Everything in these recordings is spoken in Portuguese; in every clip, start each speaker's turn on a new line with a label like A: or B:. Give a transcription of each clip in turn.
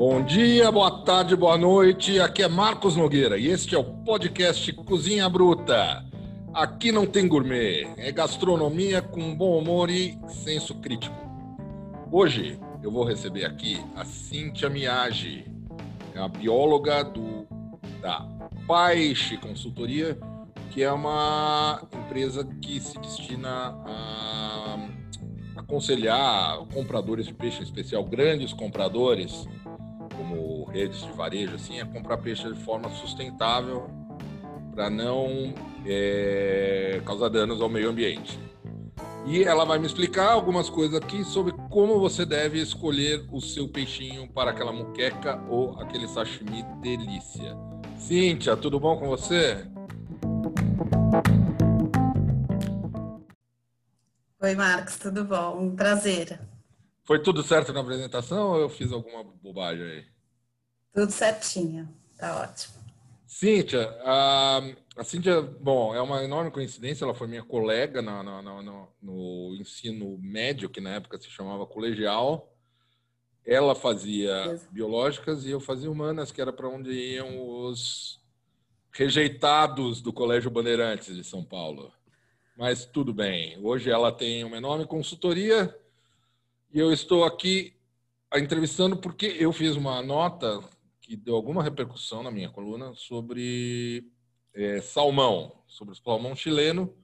A: Bom dia, boa tarde, boa noite. Aqui é Marcos Nogueira e este é o podcast Cozinha Bruta. Aqui não tem gourmet, é gastronomia com bom humor e senso crítico. Hoje eu vou receber aqui a Cíntia Miage, é a bióloga do, da Paixe Consultoria, que é uma empresa que se destina a aconselhar compradores de peixe, em especial grandes compradores, como redes de varejo, assim, a comprar peixe de forma sustentável para não é, causar danos ao meio ambiente. E ela vai me explicar algumas coisas aqui sobre como você deve escolher o seu peixinho para aquela muqueca ou aquele sashimi delícia. Cíntia, tudo bom com você?
B: Oi, Marcos, tudo bom? Um prazer.
A: Foi tudo certo na apresentação ou eu fiz alguma bobagem aí?
B: Tudo certinho, tá ótimo.
A: Cíntia, a, a Cíntia, bom, é uma enorme coincidência, ela foi minha colega no, no, no, no ensino médio, que na época se chamava colegial. Ela fazia biológicas e eu fazia humanas, que era para onde iam os rejeitados do Colégio Bandeirantes de São Paulo mas tudo bem. Hoje ela tem uma enorme consultoria e eu estou aqui a entrevistando porque eu fiz uma nota que deu alguma repercussão na minha coluna sobre é, salmão, sobre o salmão chileno,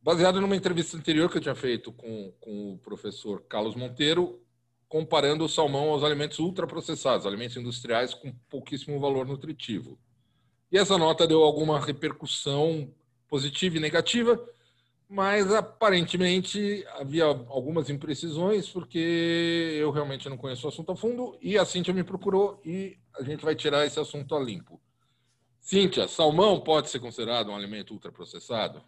A: baseado numa entrevista anterior que eu tinha feito com, com o professor Carlos Monteiro, comparando o salmão aos alimentos ultraprocessados, alimentos industriais com pouquíssimo valor nutritivo. E essa nota deu alguma repercussão positiva e negativa, mas aparentemente havia algumas imprecisões, porque eu realmente não conheço o assunto a fundo, e a Cíntia me procurou e a gente vai tirar esse assunto a limpo. Cíntia, salmão pode ser considerado um alimento ultraprocessado?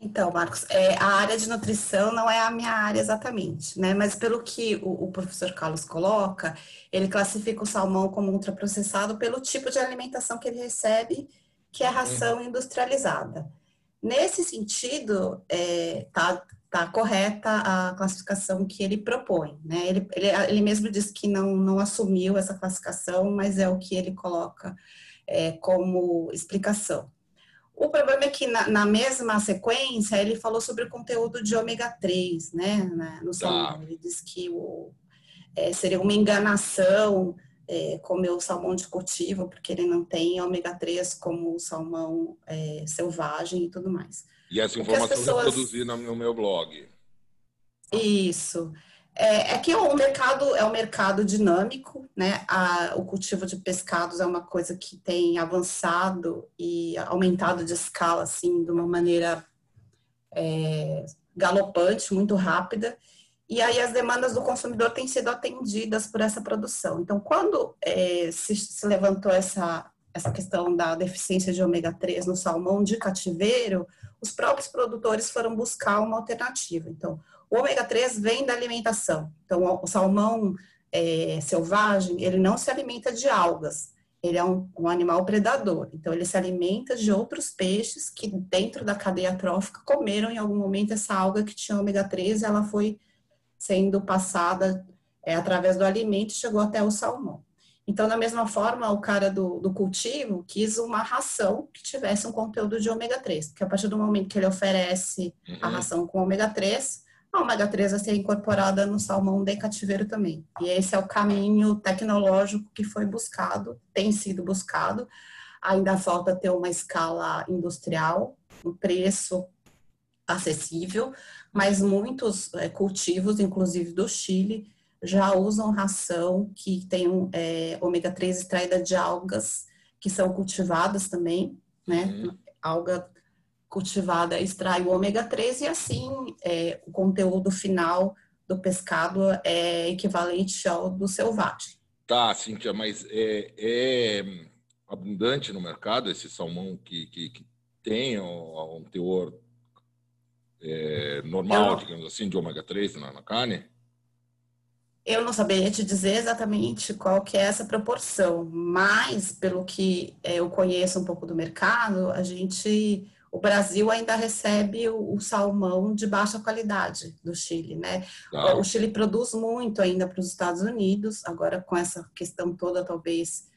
B: Então, Marcos, é, a área de nutrição não é a minha área exatamente, né? Mas pelo que o, o, professor Carlos coloca, ele classifica o salmão como ultraprocessado pelo tipo de alimentação que ele recebe que é ração industrializada. Nesse sentido, é, tá, tá correta a classificação que ele propõe, né? Ele, ele, ele mesmo diz que não, não assumiu essa classificação, mas é o que ele coloca é, como explicação. O problema é que na, na, mesma sequência ele falou sobre o conteúdo de ômega 3, né? No salmão. Ele diz que o, é, seria uma enganação é, comer o salmão de cultivo, porque ele não tem ômega 3 como o salmão é, selvagem e tudo mais.
A: E essa informação pessoas... eu reproduzi no meu blog.
B: Isso. É, é, que o mercado é um mercado dinâmico, né? A, o cultivo de pescados é uma coisa que tem avançado e aumentado de escala, assim, de uma maneira é, galopante, muito rápida e aí as demandas do consumidor têm sido atendidas por essa produção. Então, quando é, se, se, levantou essa, essa questão da deficiência de ômega 3 no salmão de cativeiro, os próprios produtores foram buscar uma alternativa. Então, o ômega 3 vem da alimentação. Então, o salmão é, selvagem, ele não se alimenta de algas, ele é um, um, animal predador. Então, ele se alimenta de outros peixes que, dentro da cadeia trófica, comeram em algum momento essa alga que tinha ômega 3 e ela foi sendo passada é, através do alimento e chegou até o salmão. Então, da mesma forma, o cara do, do, cultivo quis uma ração que tivesse um conteúdo de ômega 3, porque a partir do momento que ele oferece uhum. a ração com ômega 3, a ômega 3 vai ser incorporada no salmão de cativeiro também. E esse é o caminho tecnológico que foi buscado, tem sido buscado. Ainda falta ter uma escala industrial, um preço acessível, mas muitos é, cultivos, inclusive do Chile, já usam ração que tem é, ômega 3 extraída de algas que são cultivadas também, né? Uhum. Alga cultivada extrai o ômega 3 e assim é, o conteúdo final do pescado é equivalente ao do selvagem.
A: Tá, Cíntia, mas é, é abundante no mercado esse salmão que, que, que tem um teor é, normal, digamos assim, de ômega 3 na, na, carne?
B: Eu não saberia te dizer exatamente qual que é essa proporção, mas pelo que é, eu conheço um pouco do mercado, a gente o Brasil ainda recebe o, o, salmão de baixa qualidade do Chile, né? Ah. O Chile produz muito ainda para os Estados Unidos, agora com essa questão toda, talvez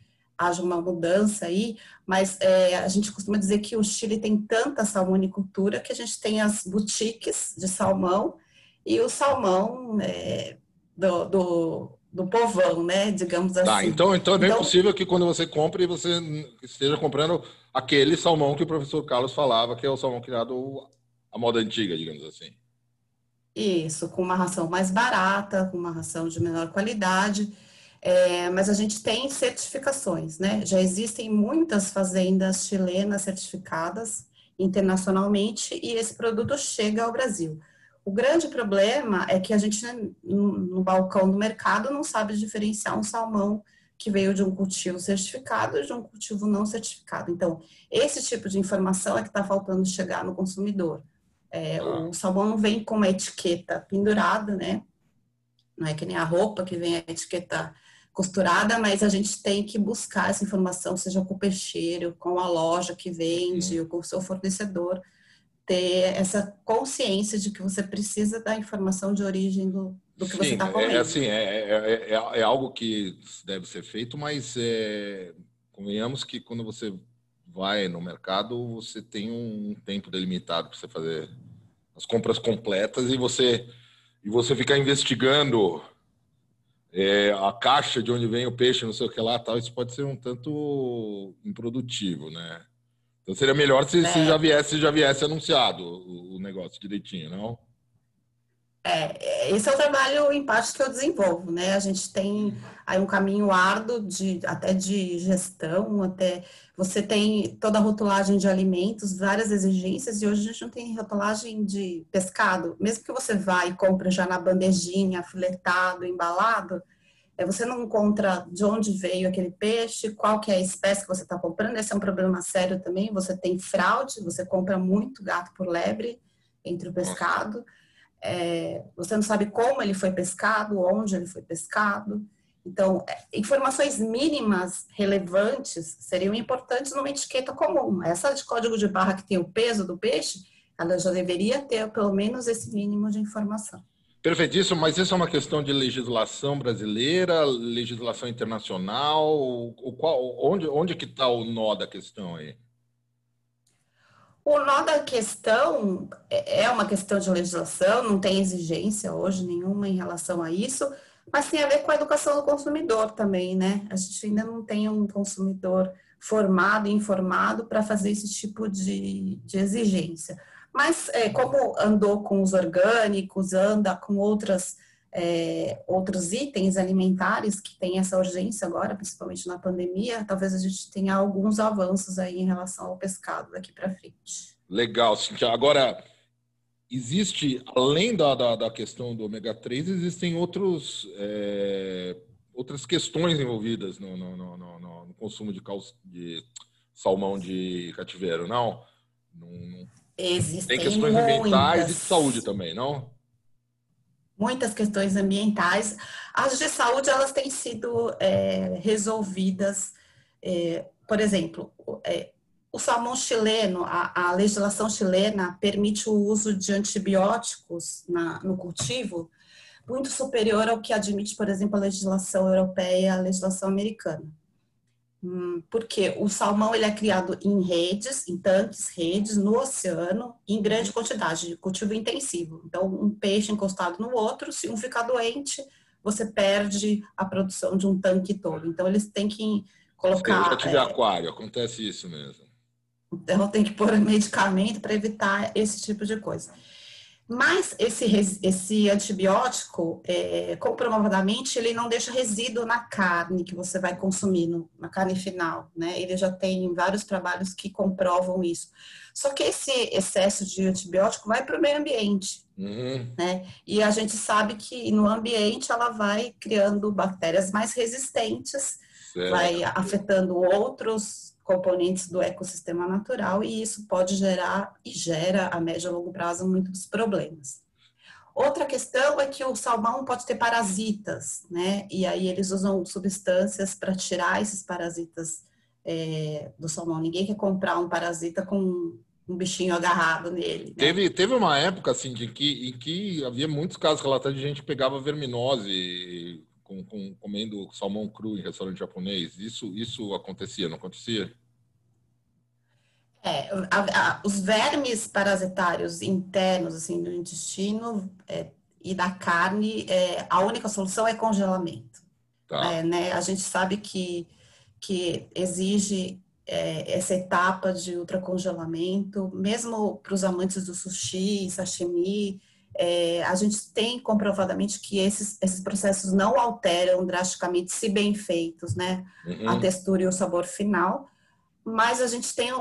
B: haja uma mudança aí, mas é, a gente costuma dizer que o Chile tem tanta salmonicultura que a gente tem as boutiques de salmão e o salmão é, do, do, do, povão, né? Digamos tá, assim.
A: Tá, então, então é bem então, possível que quando você compre, você esteja comprando aquele salmão que o professor Carlos falava, que é o salmão criado à moda antiga, digamos assim.
B: Isso, com uma ração mais barata, com uma ração de menor qualidade. É, mas a gente tem certificações, né? Já existem muitas fazendas chilenas certificadas internacionalmente e esse produto chega ao Brasil. O grande problema é que a gente, no, no balcão do mercado, não sabe diferenciar um salmão que veio de um cultivo certificado e de um cultivo não certificado. Então, esse tipo de informação é que está faltando chegar no consumidor. É, o ah. salmão não vem com uma etiqueta pendurada, né? Não é que nem a roupa que vem a etiqueta costurada, mas a gente tem que buscar essa informação, seja com o peixeiro, com a loja que vende, ou com o seu fornecedor, ter essa consciência de que você precisa da informação de origem do, do que Sim, você está é, comendo.
A: É, assim, é, é, é, é, algo que deve ser feito, mas é, convenhamos que quando você vai no mercado, você tem um tempo delimitado para você fazer as compras completas e você e você ficar investigando é, a caixa de onde vem o peixe, não sei o que lá, tal, isso pode ser um tanto improdutivo, né? Então seria melhor se, é. se já viesse, já viesse anunciado o, o, negócio direitinho, não?
B: É, esse é o trabalho em parte que eu desenvolvo, né? A gente tem aí um caminho árduo de até de gestão, até você tem toda a rotulagem de alimentos, várias exigências, e hoje a gente não tem rotulagem de pescado. Mesmo que você vá e compre já na bandejinha, filetado, embalado, é, você não encontra de onde veio aquele peixe, qual que é a espécie que você está comprando. Esse é um problema sério também. Você tem fraude, você compra muito gato por lebre entre o pescado. É, você não sabe como ele foi pescado, onde ele foi pescado. Então, é, informações mínimas relevantes seriam importantes numa etiqueta comum. Essa de código de barra que tem o peso do peixe, ela já deveria ter pelo menos esse mínimo de informação.
A: Perfeitíssimo, mas isso é uma questão de legislação brasileira, legislação internacional? O qual, onde, onde que está o nó da questão aí?
B: O nó da questão é, é uma questão de legislação, não tem exigência hoje nenhuma em relação a isso, mas tem a ver com a educação do consumidor também, né? A gente ainda não tem um consumidor formado e informado para fazer esse tipo de, de exigência. Mas é, como andou com os orgânicos, anda com outras, é, outros itens alimentares que tem essa urgência agora, principalmente na pandemia, talvez a gente tenha alguns avanços aí em relação ao pescado daqui para frente.
A: Legal, Cintia. Agora, existe, além da, da, da, questão do ômega 3, existem outros, é, outras questões envolvidas no, no, no, no consumo de, cal, de, salmão de cativeiro, não?
B: não Existem
A: Tem questões muitas, ambientais e de saúde também, não?
B: Muitas questões ambientais. As de saúde, elas têm sido é, resolvidas, é, por exemplo, é, o salmão chileno, a, a, legislação chilena permite o uso de antibióticos na, no cultivo muito superior ao que admite, por exemplo, a legislação europeia e a legislação americana. Hum, porque o salmão ele é criado em redes, em tanques, redes, no oceano, em grande quantidade, de cultivo intensivo. Então, um peixe encostado no outro, se um ficar doente, você perde a produção de um tanque todo. Então, eles têm que colocar. Eu
A: já tive é, aquário, acontece isso mesmo.
B: Então, tem que pôr medicamento para evitar esse tipo de coisa. Mas esse, esse antibiótico, é, comprovadamente, ele não deixa resíduo na carne que você vai consumir, no, na carne final, né? Ele já tem vários trabalhos que comprovam isso. Só que esse excesso de antibiótico vai para o meio ambiente, uhum. né? E a gente sabe que no ambiente ela vai criando bactérias mais resistentes, certo. vai afetando outros componentes do ecossistema natural e isso pode gerar e gera a médio e longo prazo muitos problemas. Outra questão é que o salmão pode ter parasitas, né? E aí eles usam substâncias para tirar esses parasitas é, do salmão. Ninguém quer comprar um parasita com um bichinho agarrado nele. Né?
A: Teve, teve uma época assim de que, em que havia muitos casos relatados de gente que pegava verminose com, com, comendo salmão cru em restaurante japonês. Isso, isso acontecia, não acontecia?
B: É, a, a, os vermes parasitários internos assim do intestino é, e da carne, é, a única solução é congelamento. Tá. É, né? A gente sabe que, que exige é, essa etapa de ultracongelamento, mesmo para os amantes do sushi, sashimi, é, a gente tem comprovadamente que esses, esses processos não alteram drasticamente, se bem feitos, né? Uhum. A textura e o sabor final, mas a gente tem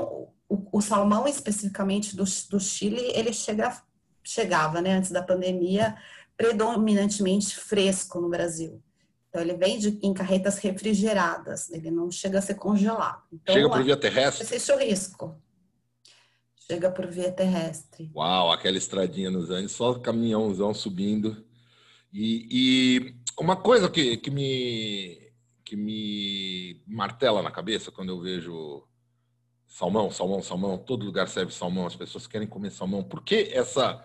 B: o, o, salmão especificamente do, do Chile, ele chega, chegava, né, antes da pandemia, predominantemente fresco no Brasil. Então, ele vem de, em carretas refrigeradas, ele não chega a ser congelado. Então,
A: chega por via terrestre?
B: Existe o risco. Chega por via terrestre.
A: Uau, aquela estradinha nos Andes, só caminhãozão subindo. E, e uma coisa que, que, me, que me martela na cabeça quando eu vejo salmão, salmão, salmão, todo lugar serve salmão, as pessoas querem comer salmão. Por que essa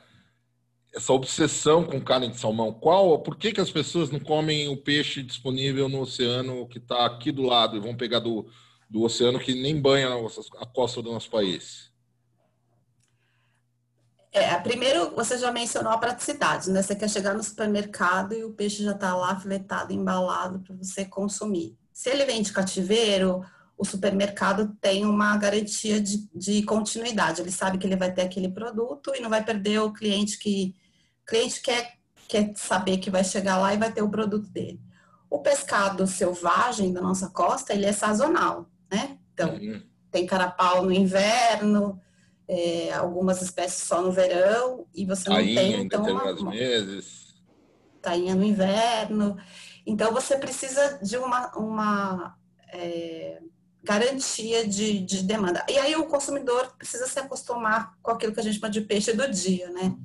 A: essa obsessão com carne de salmão? Qual, por que, que as pessoas não comem o peixe disponível no oceano que está aqui do lado e vão pegar do, do oceano que nem banha a costa do nosso país?
B: É, primeiro, você já mencionou a praticidade, né? Você quer chegar no supermercado e o peixe já está lá filetado, embalado para você consumir. Se ele vem de cativeiro, o supermercado tem uma garantia de, de, continuidade. Ele sabe que ele vai ter aquele produto e não vai perder o cliente que o cliente quer, quer saber que vai chegar lá e vai ter o produto dele. O pescado selvagem da nossa costa, ele é sazonal, né? Então, uhum. tem carapau no inverno, é, algumas espécies só no verão, e você não
A: Tainha,
B: tem,
A: então... Uma, uma, meses.
B: Tainha no inverno. Então, você precisa de uma... uma é, garantia de, de, demanda. E aí o consumidor precisa se acostumar com aquilo que a gente chama de peixe do dia, né?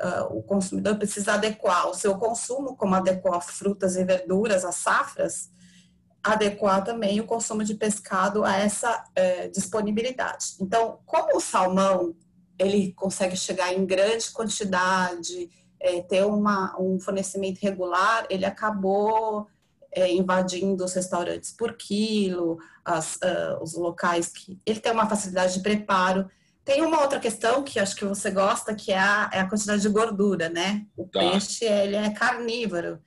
B: Uh, o consumidor precisa adequar o seu consumo, como adequar frutas e verduras, as safras, adequar também o consumo de pescado a essa uh, disponibilidade. Então, como o salmão ele consegue chegar em grande quantidade, é, ter uma, um fornecimento regular, ele acabou é, invadindo os restaurantes por quilo, as, uh, os locais que ele tem uma facilidade de preparo. Tem uma outra questão que acho que você gosta, que é a, é a quantidade de gordura, né? O tá. peixe ele é carnívoro,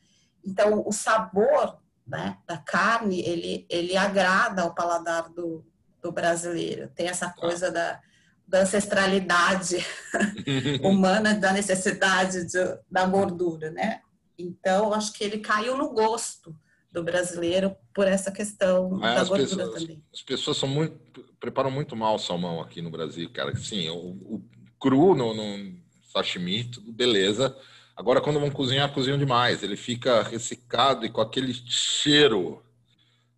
B: então o sabor né, da carne ele, ele agrada ao paladar do, do brasileiro. Tem essa tá. coisa da, da ancestralidade humana, da necessidade de, da gordura, né? Então, acho que ele caiu no gosto do brasileiro por essa questão Mas da gordura pessoas, também.
A: As pessoas são muito, preparam muito mal o salmão aqui no Brasil, cara. Sim, o, o cru no, no sashimi, tudo beleza. Agora, quando vão cozinhar, cozinham demais. Ele fica ressecado e com aquele cheiro.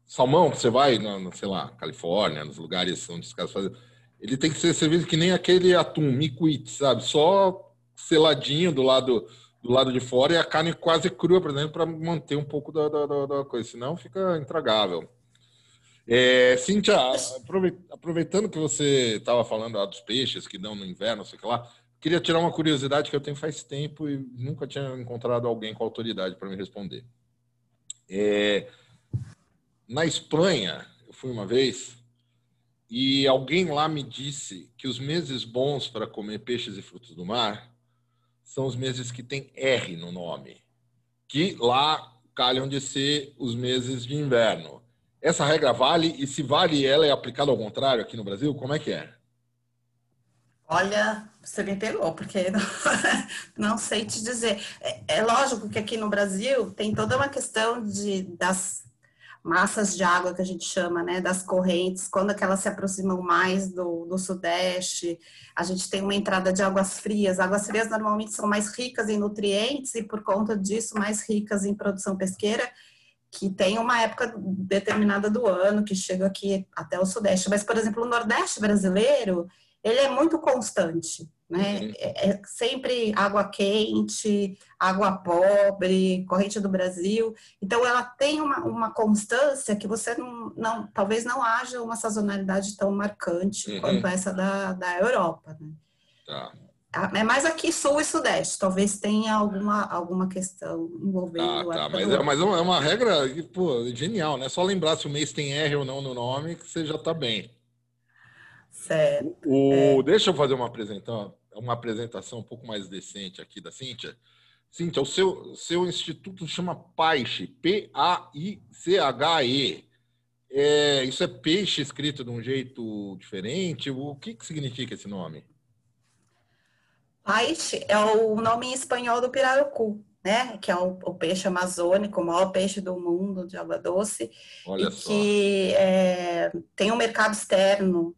A: Salmão, você vai, na, sei lá, Califórnia, nos lugares onde os caras fazem. Ele tem que ser servido que nem aquele atum, micuit, sabe? Só seladinho do lado do lado de fora e a carne quase crua, por exemplo, para manter um pouco da, da, da, coisa, senão fica intragável. É, Cíntia, aproveitando que você estava falando lá dos peixes que dão no inverno, sei lá, queria tirar uma curiosidade que eu tenho faz tempo e nunca tinha encontrado alguém com autoridade para me responder. É, na Espanha, eu fui uma vez e alguém lá me disse que os meses bons para comer peixes e frutos do mar são os meses que tem R no nome, que lá calham de ser os meses de inverno. Essa regra vale e se vale ela é aplicada ao contrário aqui no Brasil, como é que é?
B: Olha, você me pegou, porque não, não sei te dizer. É, é, lógico que aqui no Brasil tem toda uma questão de, das massas de água que a gente chama, né, das correntes, quando é elas se aproximam mais do, do sudeste, a gente tem uma entrada de águas frias. Águas frias normalmente são mais ricas em nutrientes e por conta disso mais ricas em produção pesqueira, que tem uma época determinada do ano que chega aqui até o sudeste. Mas, por exemplo, o nordeste brasileiro, ele é muito constante, né? Uhum. É, é, sempre água quente, água pobre, corrente do Brasil. Então, ela tem uma, uma constância que você não, não, talvez não haja uma sazonalidade tão marcante uhum. quanto essa da, da Europa, né? Tá. É mais aqui sul e sudeste. Talvez tenha alguma, alguma questão envolvendo.
A: Ah, tá. Mas é, mas é uma regra pô, genial, né? Só lembrar se o mês tem R ou não no nome, que você já está bem.
B: Certo.
A: O, é. Deixa eu fazer uma apresentação, uma apresentação um pouco mais decente aqui da Cíntia. Cíntia, o seu, seu instituto chama Paiche, P-A-I-C-H-E. É, isso é peixe escrito de um jeito diferente? O que, que significa esse nome?
B: Paixe é o nome em espanhol do pirarucu, né? Que é o, o peixe amazônico, o maior peixe do mundo de água doce.
A: Olha
B: e
A: só.
B: que é, tem um mercado externo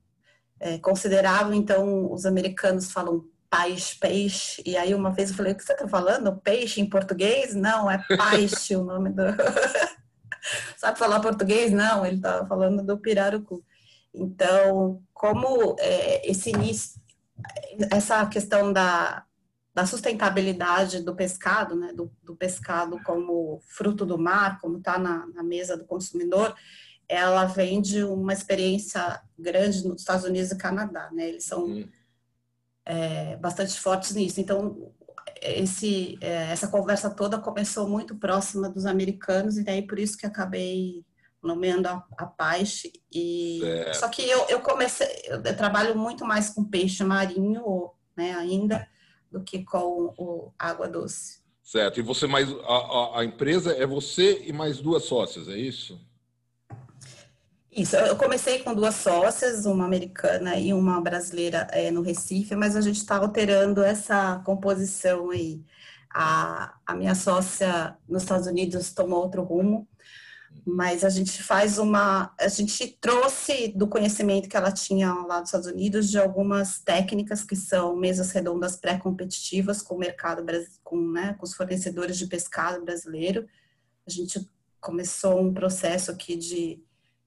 B: é, considerável, então os americanos falam peixe, peixe, e aí uma vez eu falei, o que você está falando? Peixe em português? Não, é peixe o nome do... Sabe falar português? Não, ele estava falando do pirarucu. Então, como é, esse início, essa questão da, da sustentabilidade do pescado, né, do, do pescado como fruto do mar, como está na, na mesa do consumidor, ela vem de uma experiência grande nos Estados Unidos e Canadá, né? Eles são hum. é, bastante fortes nisso. Então, esse, é, essa conversa toda começou muito próxima dos americanos e daí por isso que acabei nomeando a, a peixe e certo. só que eu, eu comecei eu trabalho muito mais com peixe marinho né ainda do que com o água doce
A: certo e você mais a, a, a empresa é você e mais duas sócias é isso
B: isso, eu comecei com duas sócias, uma americana e uma brasileira é, no Recife, mas a gente está alterando essa composição aí. A, a minha sócia nos Estados Unidos tomou outro rumo, mas a gente faz uma. A gente trouxe do conhecimento que ela tinha lá nos Estados Unidos de algumas técnicas que são mesas redondas pré-competitivas com o mercado, com, né, com os fornecedores de pescado brasileiro. A gente começou um processo aqui de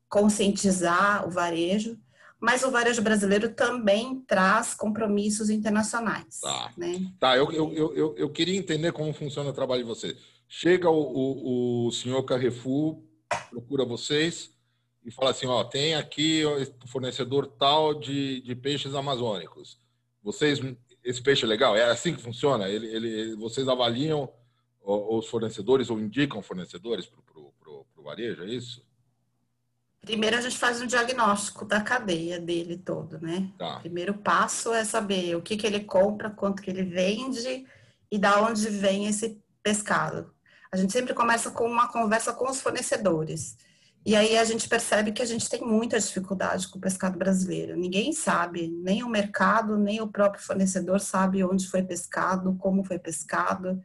B: conscientizar o varejo, mas o varejo brasileiro também traz compromissos internacionais.
A: Tá,
B: né?
A: tá eu, eu, eu, eu queria entender como funciona o trabalho de vocês. Chega o, o, o senhor Carrefour, procura vocês e fala assim, ó, tem aqui o fornecedor tal de, de peixes amazônicos. Vocês, esse peixe é legal? É assim que funciona? Ele, ele, vocês avaliam os fornecedores ou indicam fornecedores para o varejo, é isso?
B: Primeiro a gente faz um diagnóstico da cadeia dele todo, né? Tá. Primeiro passo é saber o que, que ele compra, quanto que ele vende e da onde vem esse pescado. A gente sempre começa com uma conversa com os fornecedores. E aí a gente percebe que a gente tem muita dificuldade com o pescado brasileiro. Ninguém sabe, nem o mercado, nem o próprio fornecedor sabe onde foi pescado, como foi pescado,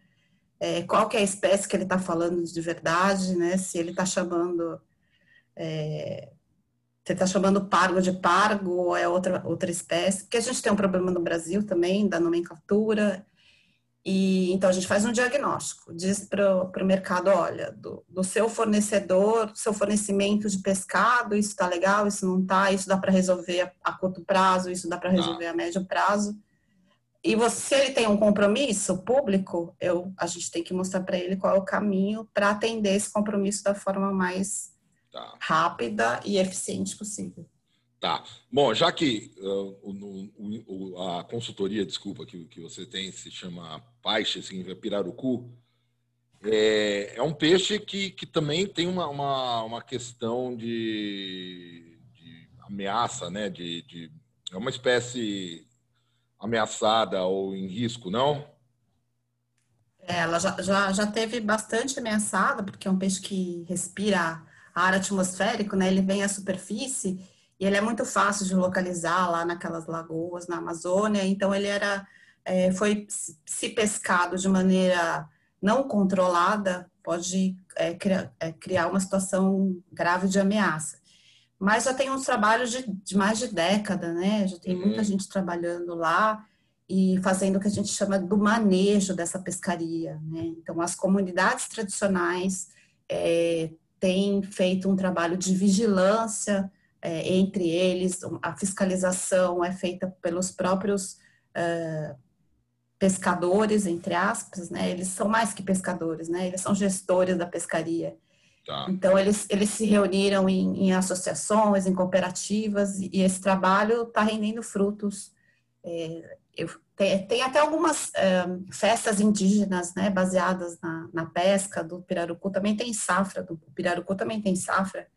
B: é, qual que é a espécie que ele está falando de verdade, né? Se ele está chamando é, você está chamando pargo de pargo ou é outra, outra espécie? Porque a gente tem um problema no Brasil também, da nomenclatura. E, então, a gente faz um diagnóstico, diz para o mercado, olha, do, do, seu fornecedor, do seu fornecimento de pescado, isso está legal, isso não está, isso dá para resolver a, a, curto prazo, isso dá para tá. resolver ah. a médio prazo. E você, se ele tem um compromisso público, eu, a gente tem que mostrar para ele qual é o caminho para atender esse compromisso da forma mais tá. rápida e eficiente possível.
A: Tá. Bom, já que uh, o, o, a consultoria, desculpa, que, que você tem se chama Paixe, significa pirarucu, é, é um peixe que, que também tem uma, uma, uma questão de, de ameaça, né? De, de, é uma espécie ameaçada ou em risco, não?
B: É, ela já, já, já teve bastante ameaçada, porque é um peixe que respira ar atmosférico, né? Ele vem à superfície e ele é muito fácil de localizar lá naquelas lagoas na Amazônia. Então ele era é, foi se pescado de maneira não controlada pode é, criar, é, criar uma situação grave de ameaça. Mas já tem uns trabalhos de, de mais de década, né? Já tem uhum. muita gente trabalhando lá e fazendo o que a gente chama do manejo dessa pescaria, né? Então as comunidades tradicionais é, tem feito um trabalho de vigilância é, entre eles, a fiscalização é feita pelos próprios uh, pescadores, entre aspas, né? Eles são mais que pescadores, né? Eles são gestores da pescaria. Tá. Então, eles, eles se reuniram em, em associações, em cooperativas, e, e esse trabalho está rendendo frutos. É, eu, tem, tem, até algumas é, festas indígenas, né, baseadas na, na, pesca do pirarucu, também tem safra, do pirarucu também tem safra,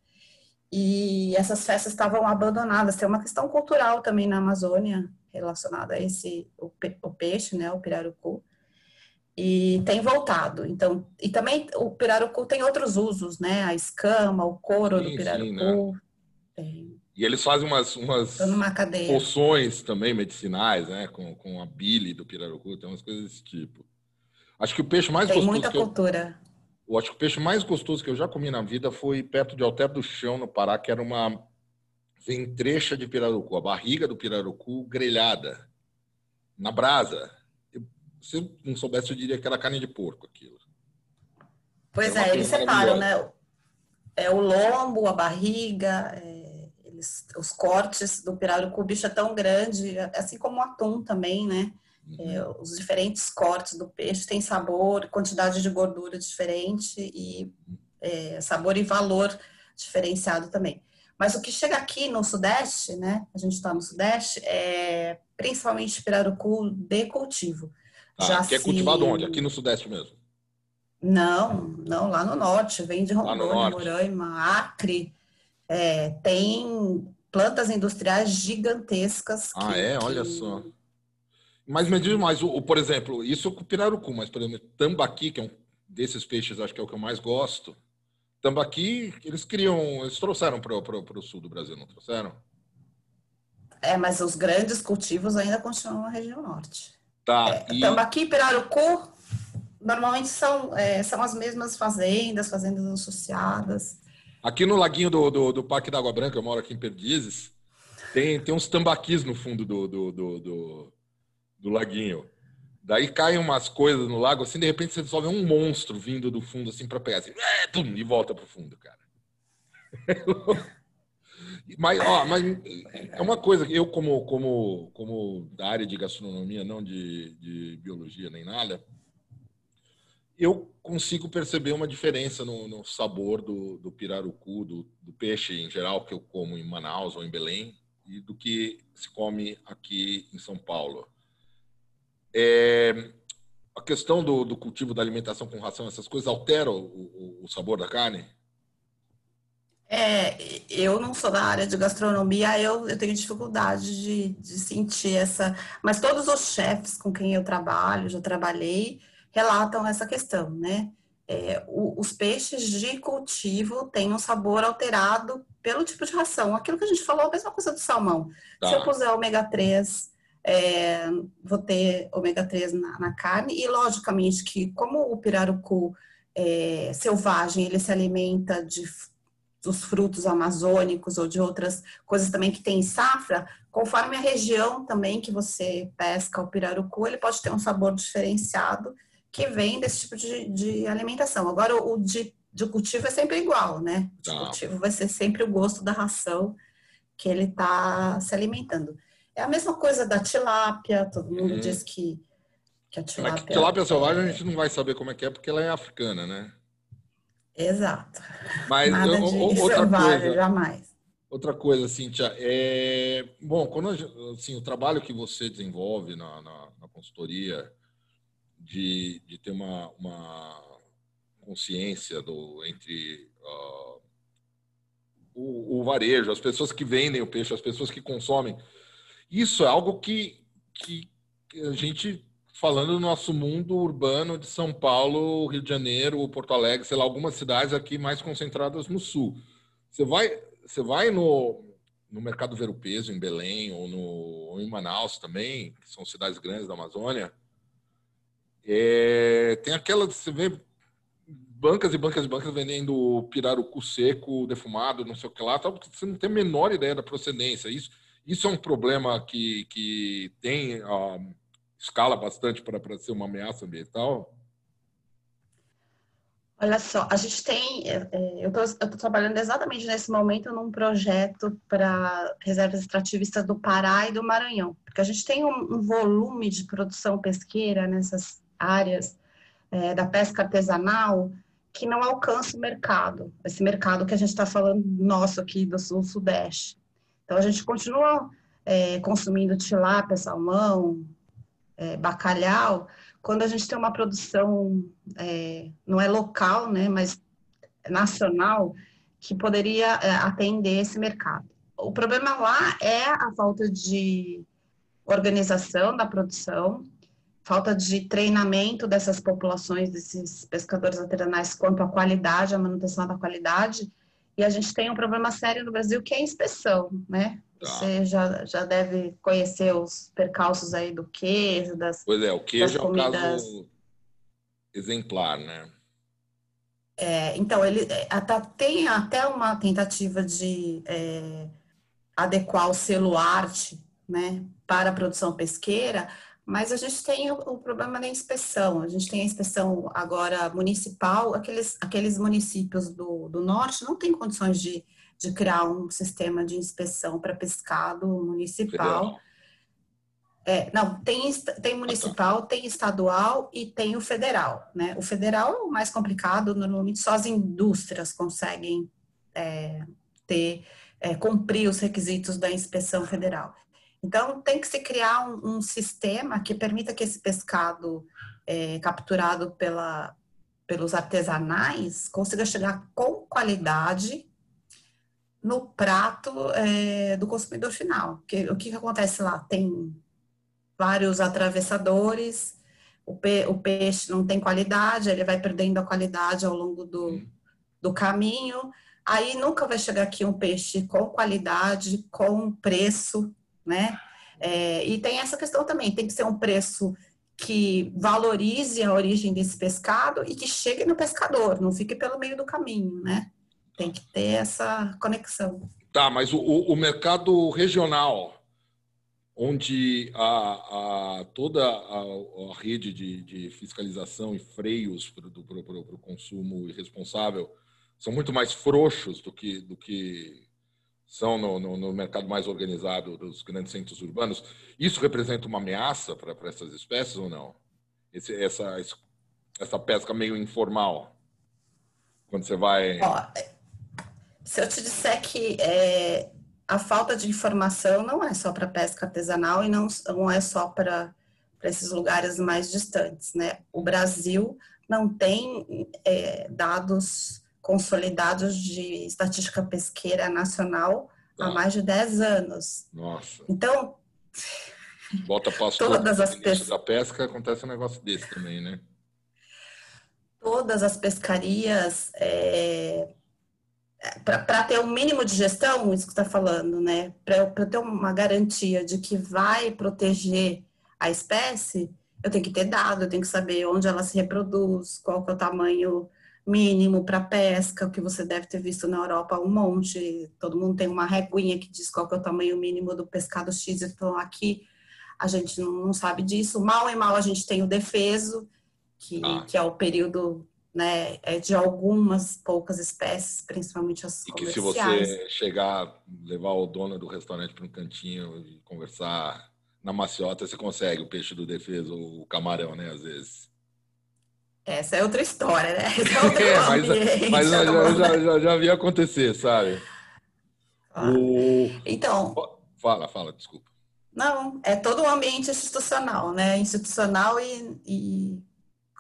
B: e essas festas estavam abandonadas. Tem uma questão cultural também na Amazônia relacionada a esse, o, o peixe, né, o pirarucu, e tem voltado. Então, e também o pirarucu tem outros usos, né? A escama, o couro sim, do pirarucu.
A: Sim, né? E eles fazem umas, umas poções também medicinais, né? Com, com a bile do pirarucu, tem umas coisas desse tipo. Acho que o peixe mais
B: tem
A: gostoso.
B: muita cultura.
A: Eu, eu acho que o peixe mais gostoso que eu já comi na vida foi perto de Alter do Chão, no Pará, que era uma ventrecha de pirarucu, a barriga do pirarucu grelhada na brasa se eu não soubesse, eu diria que era carne de porco aquilo.
B: Pois é, é eles separam, né? É o lombo, a barriga, é, eles, os cortes do pirarucu, o bicho é tão grande, assim como o atum também, né? Uhum. É, os diferentes cortes do peixe têm sabor, quantidade de gordura diferente e é, sabor e valor diferenciado também. Mas o que chega aqui no Sudeste, né? A gente está no Sudeste, é principalmente pirarucu de cultivo.
A: Ah, Já que é cultivado onde? Aqui no Sudeste mesmo?
B: Não, não, lá no Norte. Vem de Rondônia, Roraima, Acre. É, tem plantas industriais gigantescas.
A: Ah, que, é? Olha que... só. Mas me diz mais, o, o, por exemplo, isso com o pirarucu, mas, por exemplo, tambaqui, que é um desses peixes, acho que é o que eu mais gosto. Tambaqui, eles criam, eles trouxeram para o sul do Brasil, não trouxeram?
B: É, mas os grandes cultivos ainda continuam na região norte.
A: Tá.
B: É, e... Tambaqui e Pirarucu, normalmente são, é, são as mesmas fazendas, fazendas associadas.
A: Aqui no laguinho do, do, do Parque da Água Branca, eu moro aqui em Perdizes, tem, tem uns tambaquis no fundo do, do, do, do, do laguinho. Daí caem umas coisas no lago, assim, de repente você resolve um monstro vindo do fundo, assim, para pegar, assim, é, pum, e volta pro fundo, cara. Mas, ó, mas é uma coisa que eu, como, como, como da área de gastronomia, não de, de biologia nem nada, eu consigo perceber uma diferença no, no sabor do, do pirarucu, do, do, peixe em geral, que eu como em Manaus ou em Belém, e do que se come aqui em São Paulo. É, a questão do, do, cultivo da alimentação com ração, essas coisas alteram o, o, o sabor da carne?
B: É, eu não sou da área de gastronomia, eu, eu tenho dificuldade de, de sentir essa. Mas todos os chefes com quem eu trabalho, já trabalhei, relatam essa questão, né? É, o, os peixes de cultivo têm um sabor alterado pelo tipo de ração. Aquilo que a gente falou, a mesma coisa do salmão. Tá. Se eu puser ômega 3, é, vou ter ômega 3 na, na, carne, e logicamente que, como o pirarucu é, selvagem, ele se alimenta de dos frutos amazônicos ou de outras coisas também que tem safra, conforme a região também que você pesca o pirarucu, ele pode ter um sabor diferenciado que vem desse tipo de, de alimentação. Agora, o de, de, cultivo é sempre igual, né? O de ah. cultivo vai ser sempre o gosto da ração que ele está se alimentando. É a mesma coisa da tilápia, todo mundo uhum. diz que, que a tilápia...
A: A tilápia selvagem a gente não vai saber como é que é, porque ela é africana, né?
B: Exato.
A: Mas Nada
B: eu, de outra selvagem, coisa, jamais.
A: Outra coisa, Cíntia, é bom quando assim o trabalho que você desenvolve na, na, na consultoria de, de ter uma, uma consciência do entre uh, o, o, varejo, as pessoas que vendem o peixe, as pessoas que consomem, isso é algo que, que a gente falando do nosso mundo urbano de São Paulo, Rio de Janeiro, Porto Alegre, sei lá, algumas cidades aqui mais concentradas no sul. Você vai, você vai no, no Mercado Ver o Peso, em Belém, ou, no, ou em Manaus também, que são cidades grandes da Amazônia, é, tem aquela, você vê bancas e bancas e bancas vendendo pirarucu seco, defumado, não sei o que lá, tal, porque você não tem a menor ideia da procedência. Isso, isso é um problema que, que tem... Uh, escala bastante para ser uma ameaça ambiental?
B: Olha só, a gente tem, é, é, eu estou trabalhando exatamente nesse momento num projeto para reservas extrativistas do Pará e do Maranhão, porque a gente tem um, um volume de produção pesqueira nessas áreas é, da pesca artesanal que não alcança o mercado, esse mercado que a gente está falando nosso aqui do sul-sudeste. Então, a gente continua é, consumindo tilápia, salmão, é, bacalhau, quando a gente tem uma produção, é, não é local, né, mas nacional, que poderia é, atender esse mercado. O problema lá é a falta de organização da produção, falta de treinamento dessas populações, desses pescadores artesanais quanto à qualidade, a manutenção da qualidade, e a gente tem um problema sério no Brasil que é a inspeção, né? Tá. Você já, já deve conhecer os percalços aí do queijo, das
A: Pois é, o queijo é um caso exemplar, né?
B: É, então, ele até, tem até uma tentativa de é, adequar o selo arte né, para a produção pesqueira, mas a gente tem o, o, problema da inspeção. A gente tem a inspeção agora municipal, aqueles, aqueles municípios do, do norte não têm condições de de criar um sistema de inspeção para pescado municipal. É, não, tem, tem municipal, tem estadual e tem o federal, né? O federal é o mais complicado, normalmente só as indústrias conseguem é, ter, é, cumprir os requisitos da inspeção federal. Então, tem que se criar um, um sistema que permita que esse pescado é, capturado pela, pelos artesanais consiga chegar com qualidade no prato é, do consumidor final. Que, o que, que acontece lá? Tem vários atravessadores, o, pe, o, peixe não tem qualidade, ele vai perdendo a qualidade ao longo do, do caminho. Aí nunca vai chegar aqui um peixe com qualidade, com preço, né? É, e tem essa questão também, tem que ser um preço que valorize a origem desse pescado e que chegue no pescador, não fique pelo meio do caminho, né? Tem que ter essa conexão.
A: Tá, mas o, o mercado regional, onde a, a toda a, a rede de, de, fiscalização e freios para o consumo irresponsável são muito mais frouxos do que, do que são no, no, no, mercado mais organizado dos grandes centros urbanos, isso representa uma ameaça para essas espécies ou não? Esse, essa, essa pesca meio informal, quando você vai...
B: Se eu te disser que é, a falta de informação não é só para pesca artesanal e não, não é só para esses lugares mais distantes, né? O Brasil não tem é, dados consolidados de estatística pesqueira nacional há mais de 10 anos.
A: Nossa.
B: Então,
A: Bota pastor todas as pes... da pesca, acontece um negócio desse também, né?
B: Todas as pescarias é, para ter um mínimo de gestão, isso que está falando, né? Para ter uma garantia de que vai proteger a espécie, eu tenho que ter dado, eu tenho que saber onde ela se reproduz, qual é o tamanho mínimo para pesca, o que você deve ter visto na Europa um monte. Todo mundo tem uma reguinha que diz qual é o tamanho mínimo do pescado X, então aqui a gente não sabe disso. Mal e mal a gente tem o defeso, que, ah. que é o período né, é de algumas poucas espécies, principalmente as
A: e que se você chegar, levar o dono do restaurante para um cantinho e conversar na maciota, você consegue o peixe do defesa, o camarão, né, às vezes.
B: Essa é outra história, né? É, é
A: mas, mas já, já, já, já, vi acontecer, sabe?
B: Ah. O... Então...
A: Fala, fala, desculpa.
B: Não, é todo o ambiente institucional, né? Institucional e, e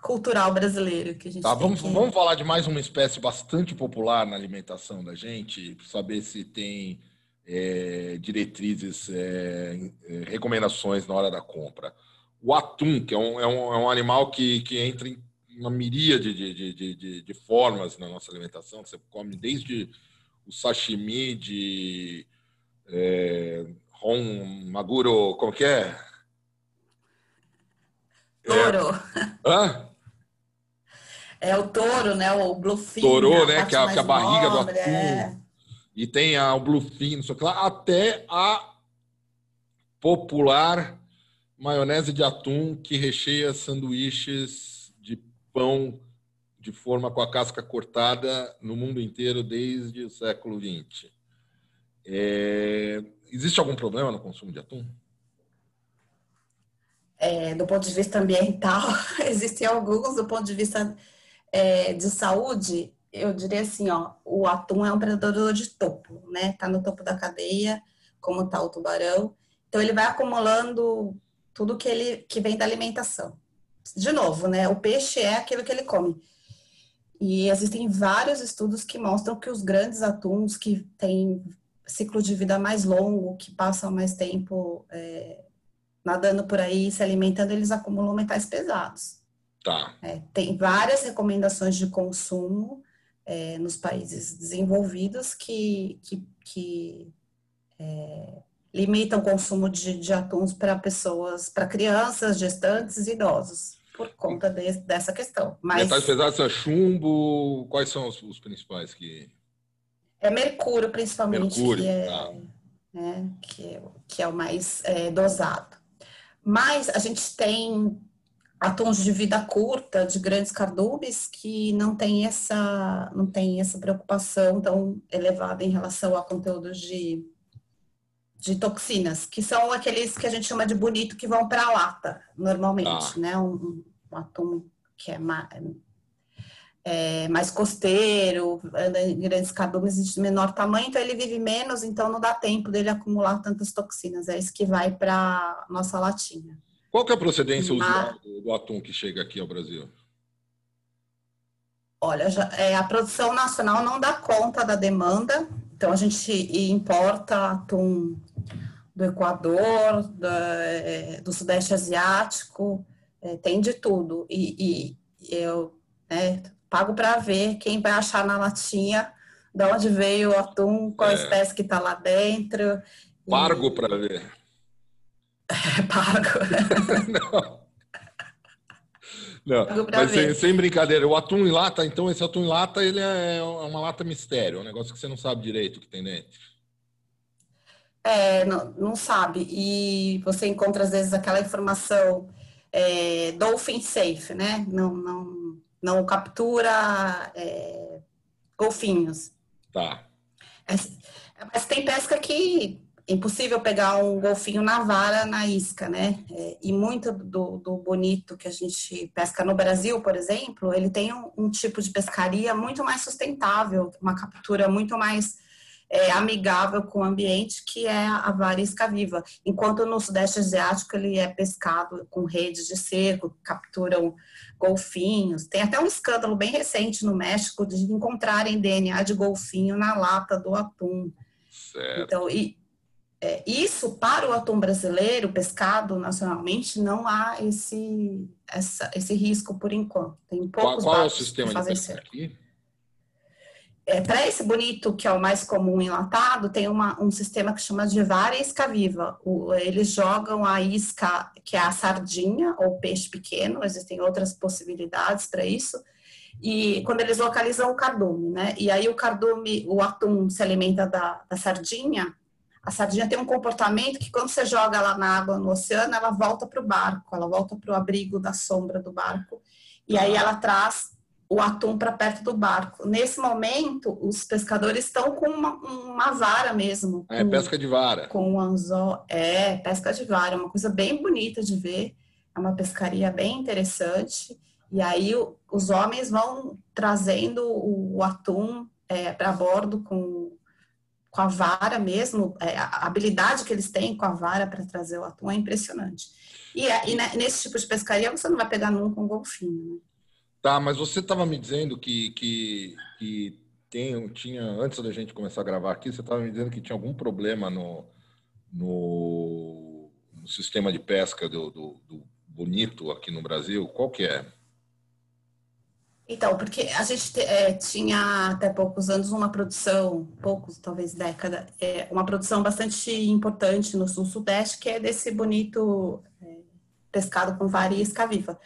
B: cultural brasileiro que a gente
A: tá, vamos,
B: que...
A: vamos falar de mais uma espécie bastante popular na alimentação da gente, saber se tem é, diretrizes, é, é, recomendações na hora da compra. O atum, que é um, é um, é um animal que, que entra em uma miríade de, de, de, de, formas na nossa alimentação, você come desde o sashimi de é, ron, maguro, como que é?
B: Toro.
A: É. Hã?
B: É o touro, né? O bluefin.
A: Touro, né? Que é, que é a barriga nobre, do atum. É. E tem a, o bluefin, não sei o que lá, até a popular maionese de atum que recheia sanduíches pão de forma com a casca cortada no mundo inteiro desde o século XX. É, existe algum problema no consumo de atum?
B: É, do ponto de vista ambiental, existem alguns. Do ponto de vista é, de saúde, eu diria assim, ó, o atum é um predador de topo, né? Tá no topo da cadeia, como tá o tubarão. Então ele vai acumulando tudo que ele que vem da alimentação. De novo, né? O peixe é aquilo que ele come. E existem vários estudos que mostram que os grandes atuns que têm ciclo de vida mais longo, que passam mais tempo é, nadando por aí, se alimentando, eles acumulam metais pesados.
A: Tá.
B: É, tem várias recomendações de consumo é, nos países desenvolvidos que, que, que é, limitam o consumo de, de atuns para pessoas, para crianças, gestantes e idosos, por conta de, dessa questão.
A: Mas, Metais pesados é chumbo, quais são os, os principais que...
B: É mercúrio, principalmente, mercúrio, que, é, tá. né, que, que é o mais é, dosado. Mas a gente tem atuns de vida curta, de grandes cardumes, que não tem essa, não tem essa preocupação tão elevada em relação a conteúdos de, de toxinas, que são aqueles que a gente chama de bonito que vão para a lata, normalmente, ah. né? Um, um, atum que é mais, é mais costeiro, anda em grandes cardumes de menor tamanho, então ele vive menos, então não dá tempo dele acumular tantas toxinas. É isso que vai para nossa latinha.
A: Qual que é a procedência usual do, do atum que chega aqui ao Brasil?
B: Olha, já, é, a produção nacional não dá conta da demanda, então a gente importa atum do Equador, do, é, do Sudeste Asiático, é, tem de tudo. E, e eu né, pago para ver quem vai achar na latinha de onde veio o atum, qual é. espécie que está lá dentro.
A: Pago para ver.
B: É pago.
A: não. Não, mas sem, sem, brincadeira, o atum em lata, então esse atum em lata, ele é, uma lata mistério, é um negócio que você não sabe direito o que tem dentro.
B: É, não, não sabe. E você encontra, às vezes, aquela informação é, dolphin safe, né? Não, não, não captura é, golfinhos.
A: Tá.
B: É, mas tem pesca que impossível pegar um golfinho na vara, na isca, né? É, e muito do, do, bonito que a gente pesca no Brasil, por exemplo, ele tem um, um tipo de pescaria muito mais sustentável, uma captura muito mais é, amigável com o ambiente, que é a vara isca viva. Enquanto no Sudeste Asiático ele é pescado com redes de cerco, capturam golfinhos. Tem até um escândalo bem recente no México de encontrarem DNA de golfinho na lata do atum.
A: Certo.
B: Então, e, é, isso para o atum brasileiro pescado nacionalmente não há esse essa, esse risco por enquanto. Tem poucos
A: qual, qual é o sistema de pesca aqui?
B: É, para esse bonito, que é o mais comum enlatado, tem uma, um sistema que chama de vara e isca viva. O, eles jogam a isca, que é a sardinha ou peixe pequeno, existem outras possibilidades para isso, e quando eles localizam o cardume, né? E aí o cardume, o atum se alimenta da, da sardinha, a sardinha tem um comportamento que quando você joga ela na água no oceano, ela volta para o barco, ela volta para o abrigo da sombra do barco. E aí ela traz o atum para perto do barco. Nesse momento, os pescadores estão com uma, uma vara mesmo.
A: É pesca de vara.
B: Com um anzol. É, pesca de vara. É uma coisa bem bonita de ver. É uma pescaria bem interessante. E aí os homens vão trazendo o, o atum é, para bordo com com a vara mesmo, é, a habilidade que eles têm com a vara para trazer o atum é impressionante. E, é, e, nesse tipo de pescaria você não vai pegar nunca um golfinho. Né?
A: Tá, mas você estava me dizendo que, que, que tem, tinha, antes da gente começar a gravar aqui, você estava me dizendo que tinha algum problema no, no, no sistema de pesca do, do, do Bonito aqui no Brasil. Qual que é?
B: Então, porque a gente é, tinha até poucos anos uma produção, poucos, talvez década, é, uma produção bastante importante no sul-sudeste, que é desse bonito é, pescado com vara e isca viva.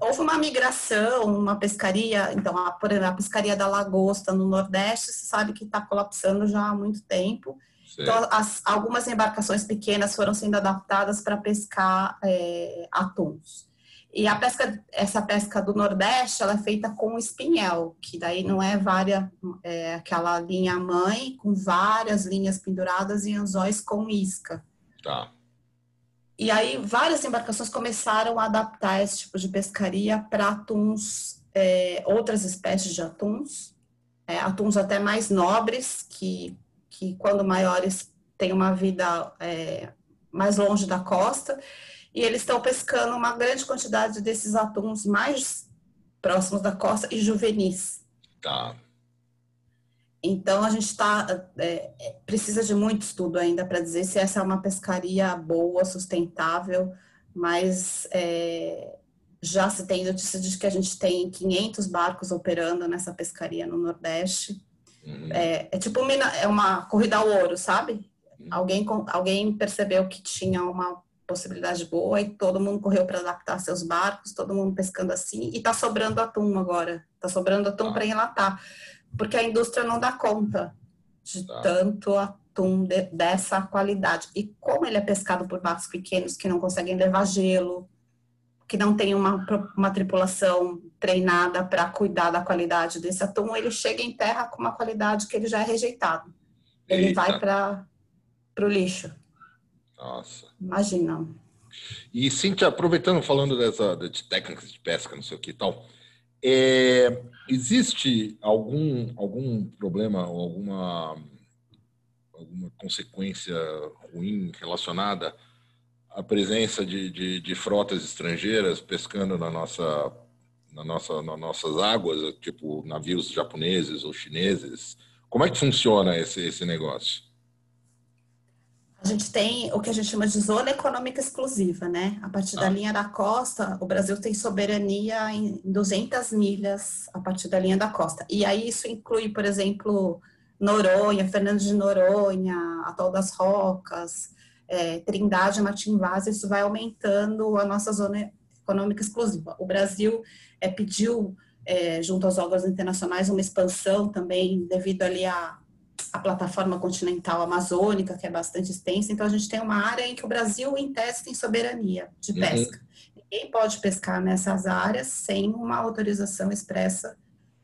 B: Houve uma migração, uma pescaria, então, a, por exemplo, a pescaria da lagosta no Nordeste, você sabe que está colapsando já há muito tempo. Então, as, algumas embarcações pequenas foram sendo adaptadas para pescar é, atuns. E a pesca, essa pesca do Nordeste, ela é feita com espinhel, que daí não é várias, é aquela linha mãe com várias linhas penduradas e anzóis com isca.
A: Tá.
B: E aí várias embarcações começaram a adaptar esse tipo de pescaria para atuns, é, outras espécies de atuns, é, atuns até mais nobres, que, que quando maiores têm uma vida é, mais longe da costa e eles estão pescando uma grande quantidade desses atuns mais próximos da costa e juvenis.
A: Tá.
B: Então a gente tá, é, é precisa de muito estudo ainda para dizer se essa é uma pescaria boa, sustentável, mas é, já se tem notícia de que a gente tem 500 barcos operando nessa pescaria no Nordeste. Uhum. É, é, tipo é uma corrida ao ouro, sabe? Uhum. Alguém, alguém percebeu que tinha uma possibilidade boa e todo mundo correu para adaptar seus barcos, todo mundo pescando assim e está sobrando atum agora, está sobrando atum ah. para enlatar, porque a indústria não dá conta de tá. tanto atum de, dessa qualidade. E como ele é pescado por barcos pequenos que não conseguem levar gelo, que não tem uma, uma tripulação treinada para cuidar da qualidade desse atum, ele chega em terra com uma qualidade que ele já é rejeitado. Ele Eita. vai para o lixo.
A: Nossa.
B: Imagina.
A: E, Cintia, aproveitando, falando dessa, de técnicas de pesca, não sei o que e tal, é, existe algum, algum problema ou alguma, alguma consequência ruim relacionada à presença de, de, de frotas estrangeiras pescando na nossa, na nossa, nas nossas águas, tipo navios japoneses ou chineses? Como é que funciona esse, esse negócio?
B: A gente tem o que a gente chama de zona econômica exclusiva, né? A partir da ah. linha da costa, o Brasil tem soberania em 200 milhas a partir da linha da costa. E aí isso inclui, por exemplo, Noronha, Fernando de Noronha, Atol das Rocas, é, Trindade, Martim Vaz, isso vai aumentando a nossa zona econômica exclusiva. O Brasil é, pediu, é, junto aos órgãos internacionais, uma expansão também devido ali a a plataforma continental amazônica, que é bastante extensa, então a gente tem uma área em que o Brasil, em tese, tem soberania de uhum. pesca. Ninguém pode pescar nessas áreas sem uma autorização expressa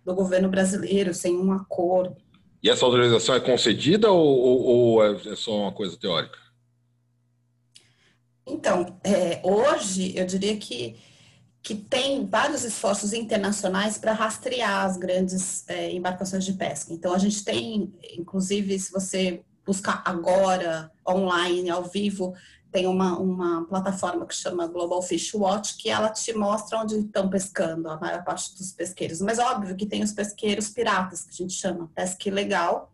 B: do governo brasileiro, sem um acordo.
A: E essa autorização é concedida ou, ou, ou é só uma coisa teórica?
B: Então, é, hoje eu diria que que tem vários esforços internacionais para rastrear as grandes é, embarcações de pesca. Então, a gente tem, inclusive, se você buscar agora, online, ao vivo, tem uma, uma plataforma que chama Global Fish Watch, que ela te mostra onde estão pescando a maior parte dos pesqueiros. Mas óbvio que tem os pesqueiros piratas, que a gente chama pesca ilegal,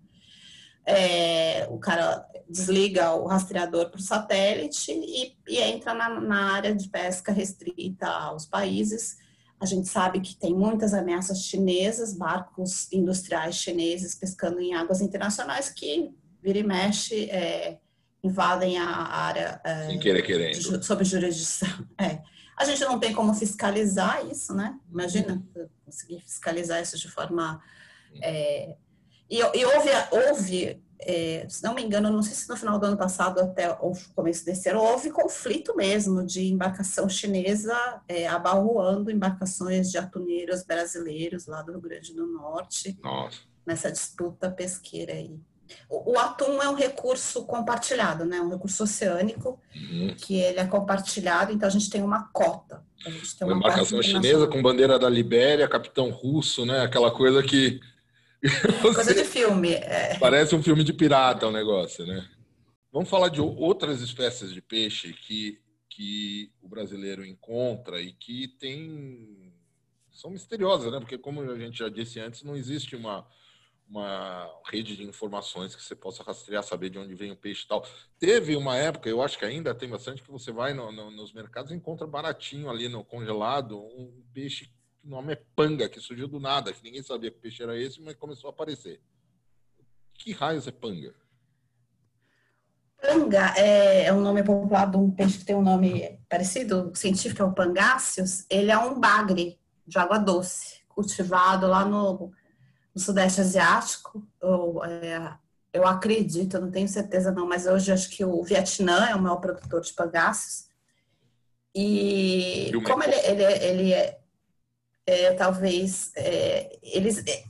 B: é, o cara desliga o rastreador para o satélite e, e entra na, na, área de pesca restrita aos países. A gente sabe que tem muitas ameaças chinesas, barcos industriais chineses pescando em águas internacionais que vira e mexe é, invadem a área
A: é, Sem querer, querendo.
B: sob jurisdição. É. A gente não tem como fiscalizar isso, né? Imagina conseguir fiscalizar isso de forma é, e, e houve, houve é, se não me engano, não sei se no final do ano passado até o começo desse ano, houve conflito mesmo de embarcação chinesa é, abarroando embarcações de atuneiros brasileiros lá do Rio Grande do Norte,
A: Nossa.
B: nessa disputa pesqueira aí. O, o, atum é um recurso compartilhado, né? Um recurso oceânico uhum. que ele é compartilhado, então a gente tem uma cota. A gente
A: tem uma, uma embarcação chinesa com bandeira da Libéria, capitão russo, né? Aquela coisa que
B: Coisa de filme. É.
A: Parece um filme de pirata o negócio, né? Vamos falar de outras espécies de peixe que, que o brasileiro encontra e que tem são misteriosas, né? Porque como a gente já disse antes, não existe uma uma rede de informações que você possa rastrear, saber de onde vem o peixe e tal. Teve uma época, eu acho que ainda tem bastante, que você vai no, no, nos mercados e encontra baratinho ali no congelado um peixe o nome é panga, que surgiu do nada, que ninguém sabia que peixe era esse, mas começou a aparecer. Que raios é panga?
B: Panga é, é um nome popular de um peixe que tem um nome parecido, científico, é o pangáceos. Ele é um bagre de água doce, cultivado lá no, no Sudeste Asiático. Ou, é, eu acredito, não tenho certeza não, mas hoje acho que o Vietnã é o maior produtor de pangáceos. E como ele, ele, ele é, é talvez, é, eles, é,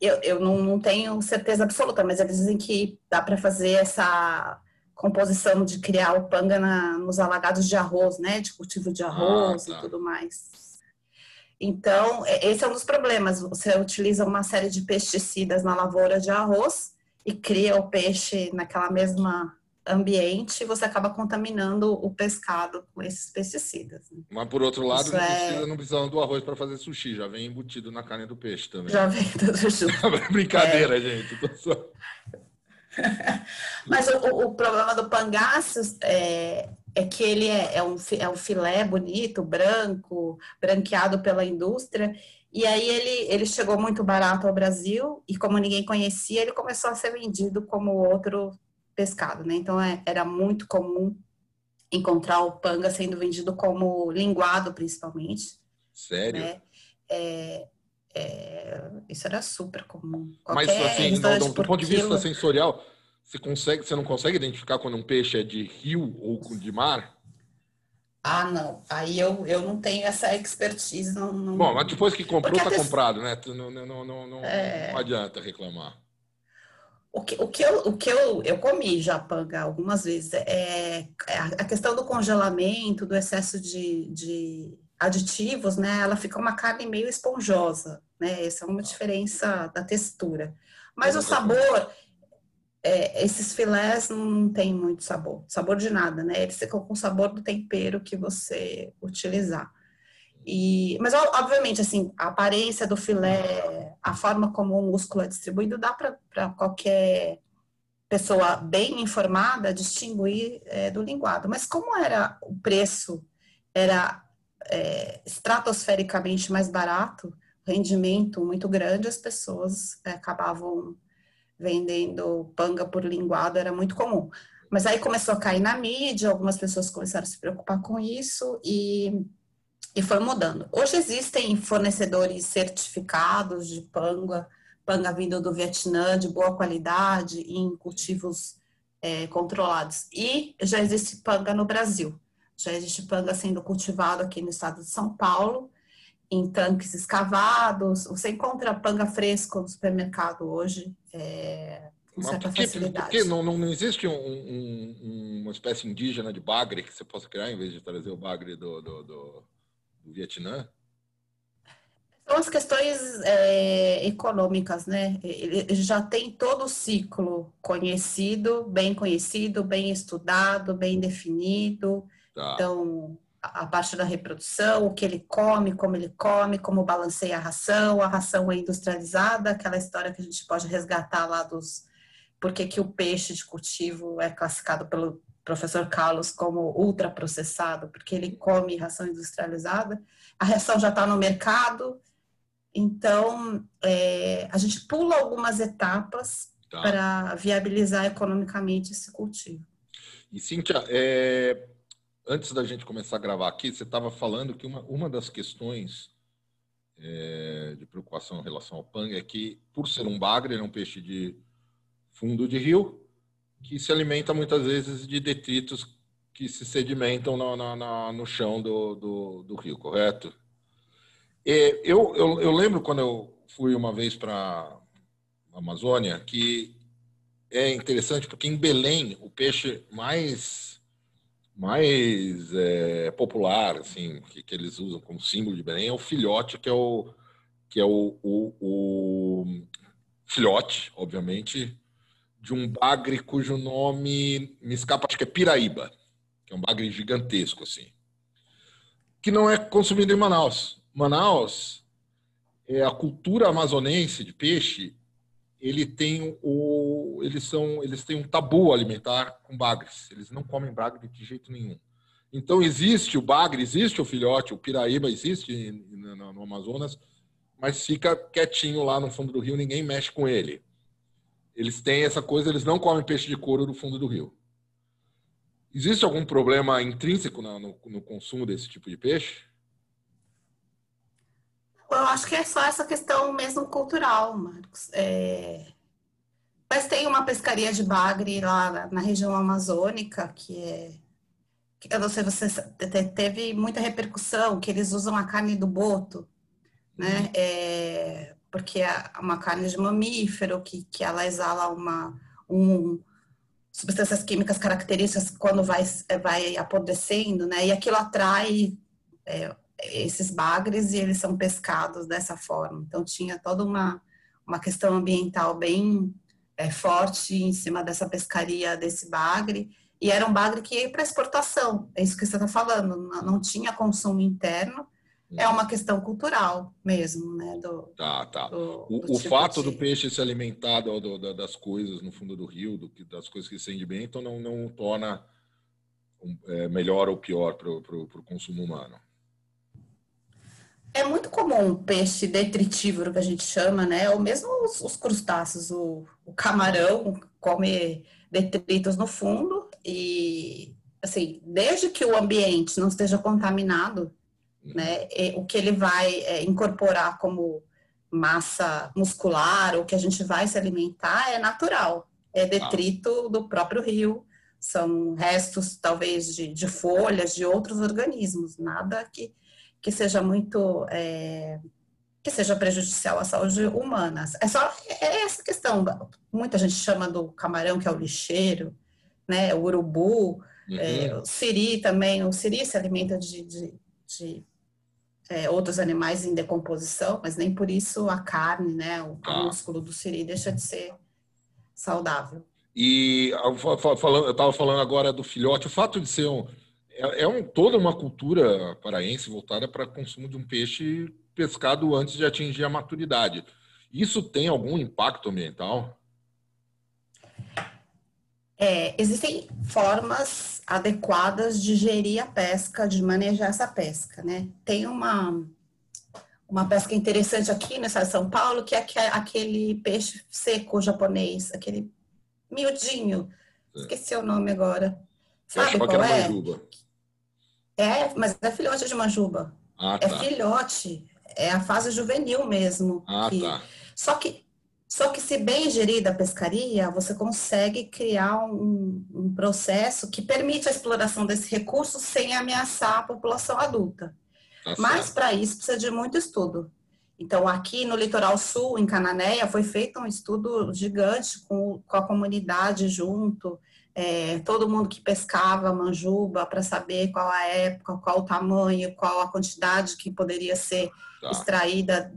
B: eu, eu não, não tenho certeza absoluta, mas eles dizem que dá para fazer essa composição de criar o panga na, nos alagados de arroz, né, de cultivo de arroz ah, tá. e tudo mais. Então, é, esse é um dos problemas. Você utiliza uma série de pesticidas na lavoura de arroz e cria o peixe naquela mesma ambiente, você acaba contaminando o pescado com esses pesticidas. Né?
A: Mas por outro lado, não, é... precisa, não precisa do arroz para fazer sushi, já vem embutido na carne do peixe também.
B: Já vem tudo junto.
A: Brincadeira, é. gente. Só...
B: Mas o, o, problema do pangaço é, é que ele é, é, um, é um filé bonito, branco, branqueado pela indústria, e aí ele, ele chegou muito barato ao Brasil, e como ninguém conhecia, ele começou a ser vendido como outro pescado, né? Então é, era muito comum encontrar o panga sendo vendido como linguado, principalmente.
A: Sério? Né?
B: É, é, isso era super comum.
A: Qualquer Mas assim, do, do ponto de vista sensorial, você, consegue, você não consegue identificar quando um peixe é de rio ou de mar?
B: Ah, não. Aí eu, eu não tenho essa expertise. Não, não...
A: Bom, mas depois que comprou, está comprado, né? Não, não, não, não, é... não adianta reclamar.
B: O que, o que, eu, o que eu, eu comi já panga algumas vezes é, é a questão do congelamento, do excesso de, de aditivos, né? Ela fica uma carne meio esponjosa, né? Essa é uma diferença da textura. Mas o sabor, é, esses filés não tem muito sabor, sabor de nada, né? Eles ficam com o sabor do tempero que você utilizar. E, mas, obviamente, assim, a aparência do filé, a forma como o músculo é distribuído, dá para qualquer pessoa bem informada distinguir é, do linguado. Mas como era o preço, era é, estratosfericamente mais barato, rendimento muito grande, as pessoas é, acabavam vendendo panga por linguado era muito comum. Mas aí começou a cair na mídia, algumas pessoas começaram a se preocupar com isso e, e foi mudando. Hoje existem fornecedores certificados de panga, panga vindo do Vietnã, de boa qualidade, em cultivos é, controlados. E já existe panga no Brasil. Já existe panga sendo cultivado aqui no estado de São Paulo, em tanques escavados. Você encontra panga fresco no supermercado hoje, é, com Mas certa por que, facilidade. Por
A: que não, não, não existe um, um, uma espécie indígena de bagre que você possa criar em vez de trazer o bagre do, do, do, do Vietnã?
B: São as questões é, econômicas, né? Ele já tem todo o ciclo conhecido, bem conhecido, bem estudado, bem definido. Tá. Então, a parte da reprodução, o que ele come, como ele come, como balanceia a ração, a ração é industrializada, aquela história que a gente pode resgatar lá dos por que o peixe de cultivo é classificado pelo professor Carlos como ultraprocessado, porque ele come ração industrializada. A ração já está no mercado, então é, a gente pula algumas etapas tá. para viabilizar economicamente esse cultivo.
A: E Cíntia, é, antes da gente começar a gravar aqui, você estava falando que uma, uma das questões é, de preocupação em relação ao panga é que, por ser um bagre, ele é um peixe de fundo de rio, que se alimenta muitas vezes de detritos que se sedimentam no, no, no chão do, do, do, rio, correto? E eu, eu, eu lembro quando eu fui uma vez para a Amazônia que é interessante porque em Belém o peixe mais mais é, popular, assim, que, que, eles usam como símbolo de Belém é o filhote, que é o que é o, o, o filhote, obviamente, de um bagre cujo nome me escapa, acho que é Piraíba, que é um bagre gigantesco, assim, que não é consumido em Manaus. Manaus, é a cultura amazonense de peixe ele tem o, eles são, eles têm um tabu alimentar com bagres. Eles não comem bagre de jeito nenhum. Então existe o bagre, existe o filhote, o piraíba existe no, no Amazonas, mas fica quietinho lá no fundo do rio, ninguém mexe com ele. Eles têm essa coisa, eles não comem peixe de couro no fundo do rio. Existe algum problema intrínseco no, no, no consumo desse tipo de peixe?
B: Eu acho que é só essa questão mesmo cultural, Marcos. É... Mas tem uma pescaria de bagre lá na região amazônica que é, eu não sei, você teve muita repercussão que eles usam a carne do boto, né? Uhum. É, porque é uma carne de mamífero que, que ela exala uma um, substâncias químicas características quando vai vai apodrecendo, né? E aquilo atrai é, esses bagres e eles são pescados dessa forma. Então tinha toda uma uma questão ambiental bem é, forte em cima dessa pescaria desse bagre e era um bagre que ia para exportação, é isso que você está falando, não, não, tinha consumo interno, é uma questão cultural mesmo, né? Do,
A: tá, tá. Do, o, do o tipo fato de... do peixe se alimentar do, das coisas no fundo do rio, das coisas que se alimentam, não, não torna é, melhor ou pior para o consumo humano.
B: É muito comum o peixe detritívoro, que a gente chama, né? Ou mesmo os, os crustáceos, o, o camarão come detritos no fundo e, assim, desde que o ambiente não esteja contaminado, né, o que ele vai é, incorporar como massa muscular, o que a gente vai se alimentar é natural, é detrito do próprio rio, são restos talvez de, de folhas de outros organismos, nada que, que seja muito é, que seja prejudicial à saúde humana. É só é essa questão. Muita gente chama do camarão que é o lixeiro, né? O urubu, uhum. é, o siri também. O siri se alimenta de, de, de é, outros animais em decomposição, mas nem por isso a carne, né? O ah. músculo do siri deixa de ser saudável.
A: E eu estava falando agora do filhote. O fato de ser um é, é um, toda uma cultura paraense voltada para consumo de um peixe pescado antes de atingir a maturidade. Isso tem algum impacto ambiental?
B: É, existem formas adequadas de gerir a pesca, de manejar essa pesca, né? Tem uma, uma pesca interessante aqui de São Paulo, que é aquele peixe seco japonês, aquele miudinho. É. Esqueci o nome agora.
A: Sabe qual é? Manjuba.
B: É, mas é filhote de manjuba. Ah, é tá. É filhote é a fase juvenil mesmo.
A: Ah, que... tá.
B: Só que, só que se bem gerida a pescaria, você consegue criar um, um processo que permite a exploração desse recurso sem ameaçar a população adulta. Tá Mas para isso precisa de muito estudo. Então, aqui no litoral sul, em Cananéia, foi feito um estudo gigante com, com a comunidade junto, é, todo mundo que pescava manjuba para saber qual a época, qual o tamanho, qual a quantidade que poderia ser tá. extraída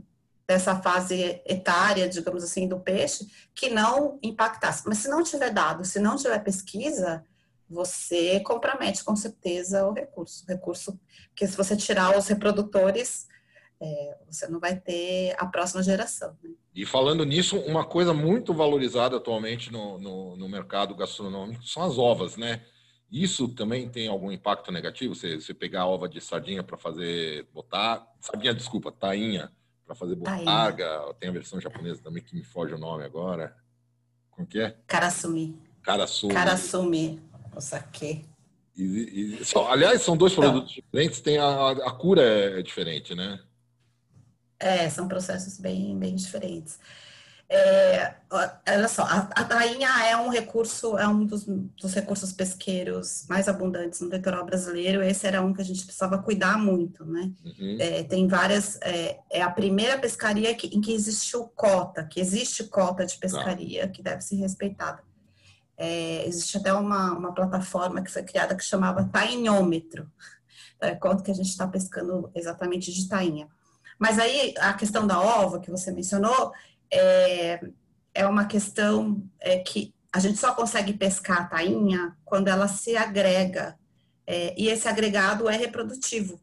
B: dessa fase etária, digamos assim, do peixe, que não impactasse. Mas se não tiver dado, se não tiver pesquisa, você compromete com certeza o recurso. O recurso, porque se você tirar os reprodutores, é, você não vai ter a próxima geração. Né?
A: E falando nisso, uma coisa muito valorizada atualmente no, no, no, mercado gastronômico são as ovas, né? Isso também tem algum impacto negativo? Você, você pegar a ova de sardinha para fazer botar, sardinha, desculpa, tainha para fazer botarga, tem a versão japonesa também que me foge o nome agora. Como que é?
B: Karasumi.
A: Karasumi.
B: Karasumi, o saque.
A: E, e, só, aliás, são dois então. produtos diferentes, tem a, a cura é diferente, né?
B: É, são processos bem, bem diferentes. É, olha só, a, a tainha é um recurso, é um dos, dos, recursos pesqueiros mais abundantes no litoral brasileiro. Esse era um que a gente precisava cuidar muito, né? Uhum. É, tem várias, é, é, a primeira pescaria que, em que existiu cota, que existe cota de pescaria que deve ser respeitada. É, existe até uma, uma plataforma que foi criada que chamava Tainhômetro, é, quanto que a gente está pescando exatamente de tainha. Mas aí a questão da ova que você mencionou é, é uma questão é, que a gente só consegue pescar a tainha quando ela se agrega. É, e esse agregado é reprodutivo.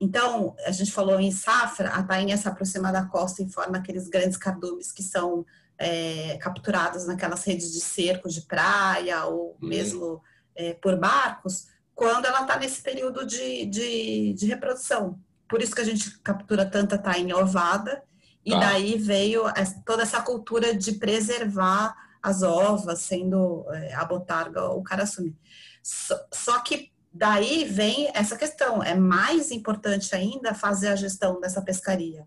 B: Então, a gente falou em safra, a tainha se aproxima da costa e forma aqueles grandes cardumes que são é, capturados naquelas redes de cerco de praia ou uhum. mesmo é, por barcos, quando ela está nesse período de, de, de reprodução. Por isso que a gente captura tanta tainha ovada, e tá. daí veio toda essa cultura de preservar as ovas, sendo é, a botarga ou o caraçume. Só, só que daí vem essa questão, é mais importante ainda fazer a gestão dessa pescaria,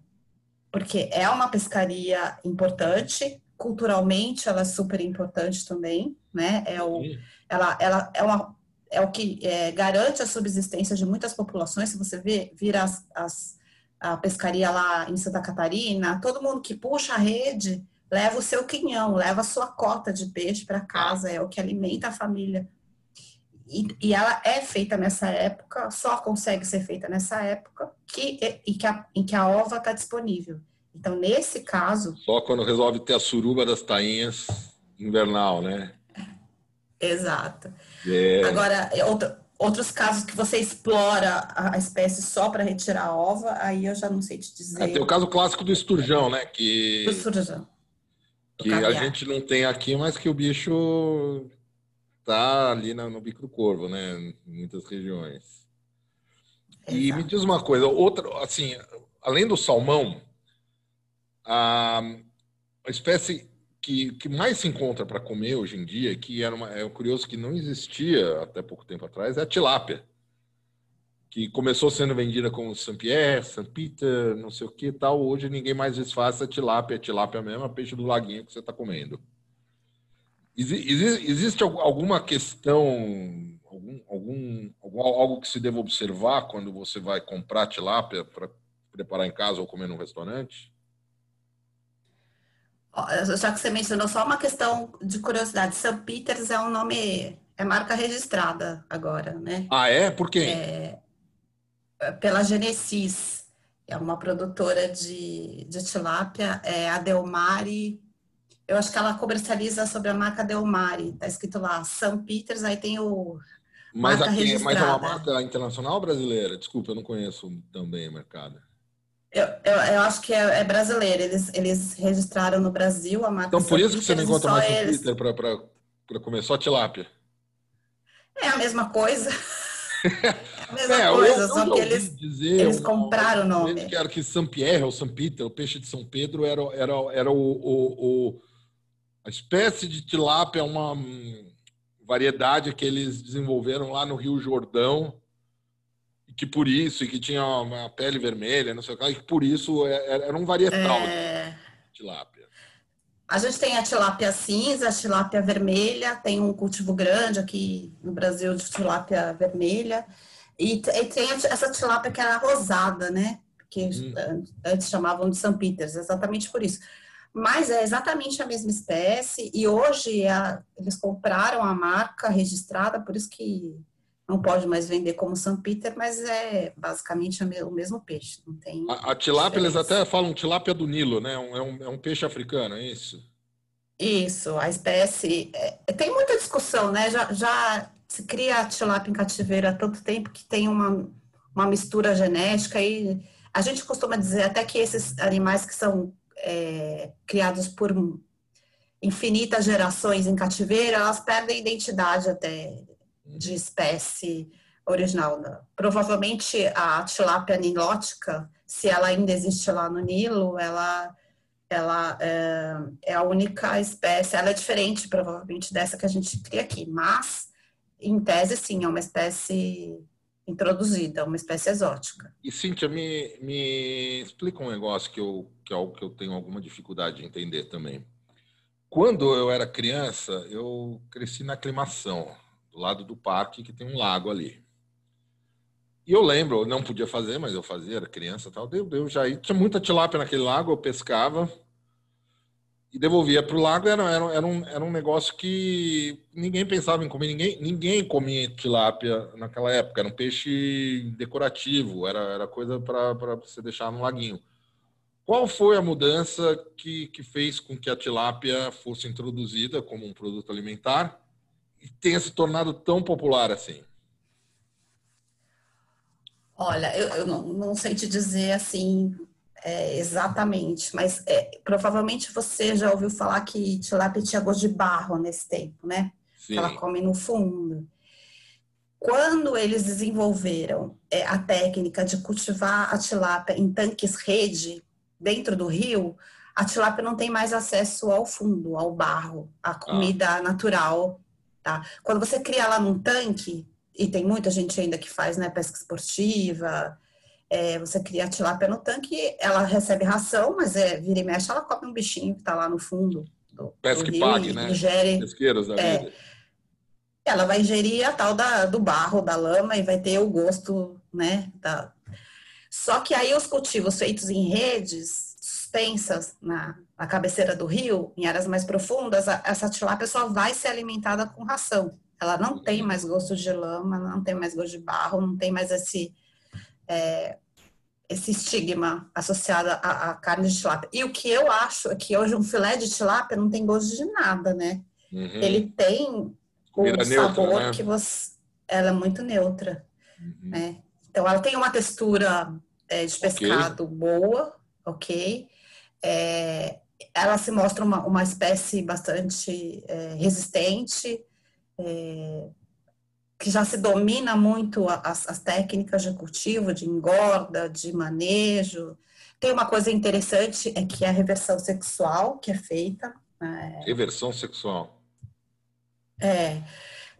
B: porque é uma pescaria importante, culturalmente ela é super importante também, né? É o, ela, ela é uma é o que é, garante a subsistência de muitas populações. Se você vê, vira as, as, a pescaria lá em Santa Catarina, todo mundo que puxa a rede leva o seu quinhão, leva a sua cota de peixe para casa, é o que alimenta a família. E, e, ela é feita nessa época, só consegue ser feita nessa época que, e que a, em que a ova está disponível. Então, nesse caso.
A: Só quando resolve ter a suruba das tainhas invernal, né?
B: Exato. É. Agora, outro, outros casos que você explora a espécie só para retirar a ova, aí eu já não sei te dizer.
A: É, tem o caso clássico do esturjão, né? Que,
B: do esturjão.
A: Que a gente não tem aqui, mas que o bicho tá ali no bico do corvo, né? Em muitas regiões. Exato. E me diz uma coisa, outra, assim, além do salmão, a, a espécie que, que mais se encontra para comer hoje em dia, que era uma, é curioso que não existia até pouco tempo atrás, é a tilápia. Que começou sendo vendida como Saint-Pierre, Saint-Peter, não sei o que tal. Hoje ninguém mais desfaz a tilápia, a tilápia mesmo, a peixe do laguinho que você está comendo. Existe alguma questão, algum, algum, algum, algo que se deva observar quando você vai comprar tilápia para preparar em casa ou comer num restaurante?
B: Já que você mencionou, só uma questão de curiosidade. St. Peters é um nome, é marca registrada agora, né?
A: Ah, é? Por quê?
B: É, é, pela Genesis, é uma produtora de, de tilápia, é a Delmari. Eu acho que ela comercializa sobre a marca Delmari. Tá escrito lá, St. Peters, aí tem o.
A: Mas, aqui, mas é uma marca internacional brasileira? Desculpa, eu não conheço também o mercado.
B: Eu, eu, eu, acho que é, é, brasileiro. Eles, eles registraram no Brasil a marca.
A: Então, por isso que você não encontra mais no Twitter para comer só tilápia.
B: É a mesma coisa. é a mesma é, coisa, eu, só que eles, eles compraram o nome.
A: Que era que São Pierre ou São Peter, o peixe de São Pedro, era, era, era o, o, o a espécie de tilápia, uma hum, variedade que eles desenvolveram lá no Rio Jordão que por isso, e que tinha uma pele vermelha, não sei o que, e que por isso é, é, era um varietal é... de tilápia.
B: A gente tem a tilápia cinza, a tilápia vermelha, tem um cultivo grande aqui no Brasil de tilápia vermelha, e, e tem essa tilápia que era rosada, né? Que hum. antes chamavam de São Peters, exatamente por isso. Mas é exatamente a mesma espécie, e hoje a, eles compraram a marca registrada, por isso que não pode mais vender como São Peter, mas é basicamente o mesmo peixe. Não tem
A: a, a tilápia, eles até falam tilápia do Nilo, né? É um, é um peixe africano, é isso?
B: Isso, a espécie. É, tem muita discussão, né? Já, já se cria a tilápia em cativeiro há tanto tempo que tem uma, uma mistura genética e a gente costuma dizer até que esses animais que são é, criados por infinitas gerações em cativeiro, elas perdem identidade até de espécie original. Né? Provavelmente a tilápia nilótica, se ela ainda existe lá no Nilo, ela, ela é, é, a única espécie, ela é diferente provavelmente dessa que a gente cria aqui, mas em tese sim, é uma espécie introduzida, uma espécie exótica.
A: E Cíntia, me, me explica um negócio que, eu, que é algo que eu tenho alguma dificuldade de entender também. Quando eu era criança, eu cresci na aclimação do lado do parque, que tem um lago ali. E eu lembro, eu não podia fazer, mas eu fazia, era criança tal. Eu, eu já tinha muita tilápia naquele lago, eu pescava e devolvia para o lago. Era, era, era, um, era um negócio que ninguém pensava em comer, ninguém, ninguém comia tilápia naquela época. Era um peixe decorativo, era, era coisa para você deixar no laguinho. Qual foi a mudança que, que fez com que a tilápia fosse introduzida como um produto alimentar tenha se tornado tão popular assim?
B: Olha, eu, eu não, não, sei te dizer assim é, exatamente, mas é, provavelmente você já ouviu falar que tilápia tinha gosto de barro nesse tempo, né? Sim. Que ela come no fundo. Quando eles desenvolveram é, a técnica de cultivar a tilápia em tanques rede dentro do rio, a tilápia não tem mais acesso ao fundo, ao barro, à comida ah. natural Tá? Quando você cria lá num tanque, e tem muita gente ainda que faz né, pesca esportiva, é, você cria a tilápia no tanque, ela recebe ração, mas é, vira e mexe, ela come um bichinho que está lá no fundo.
A: Do, Pesca do e pague, né? Ingere,
B: Pesqueiros da é, vida. Ela vai ingerir a tal da, do barro, da lama e vai ter o gosto, né? Da... Só que aí os cultivos feitos em redes, suspensas na, na cabeceira do rio, em áreas mais profundas, a, essa tilápia só vai ser alimentada com ração. Ela não tem mais gosto de lama, não tem mais gosto de barro, não tem mais esse, é, esse estigma associado à, à, carne de tilápia. E o que eu acho é que hoje um filé de tilápia não tem gosto de nada, né? Uhum. Ele tem o Vira sabor neutra, né? que você. Ela é muito neutra. Uhum. Né? Então, ela tem uma textura é, de pescado okay. boa, ok? É, ela se mostra uma, uma espécie bastante é, resistente, é, que já se domina muito as, as, técnicas de cultivo, de engorda, de manejo. Tem uma coisa interessante, é que a reversão sexual que é feita.
A: É, reversão sexual.
B: É,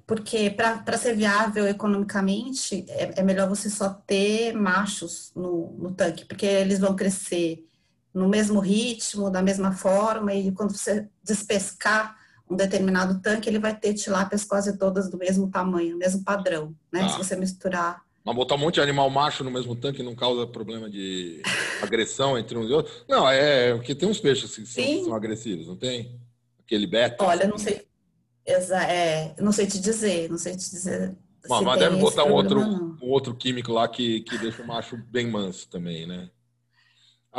B: porque para ser viável economicamente, é, é, melhor você só ter machos no, no tanque, porque eles vão crescer no mesmo ritmo, da mesma forma, e quando você despescar um determinado tanque, ele vai ter tilápias quase todas do mesmo tamanho, mesmo padrão, né? Ah. Se você misturar.
A: Mas botar um monte de animal macho no mesmo tanque não causa problema de agressão entre uns e outros? Não, é porque tem uns peixes que são, que são agressivos, não tem? Aquele beta.
B: Olha, não sei. Exa é, não sei te dizer, não sei te dizer.
A: Mas, mas deve botar um outro, um outro químico lá que, que deixa o macho bem manso também, né?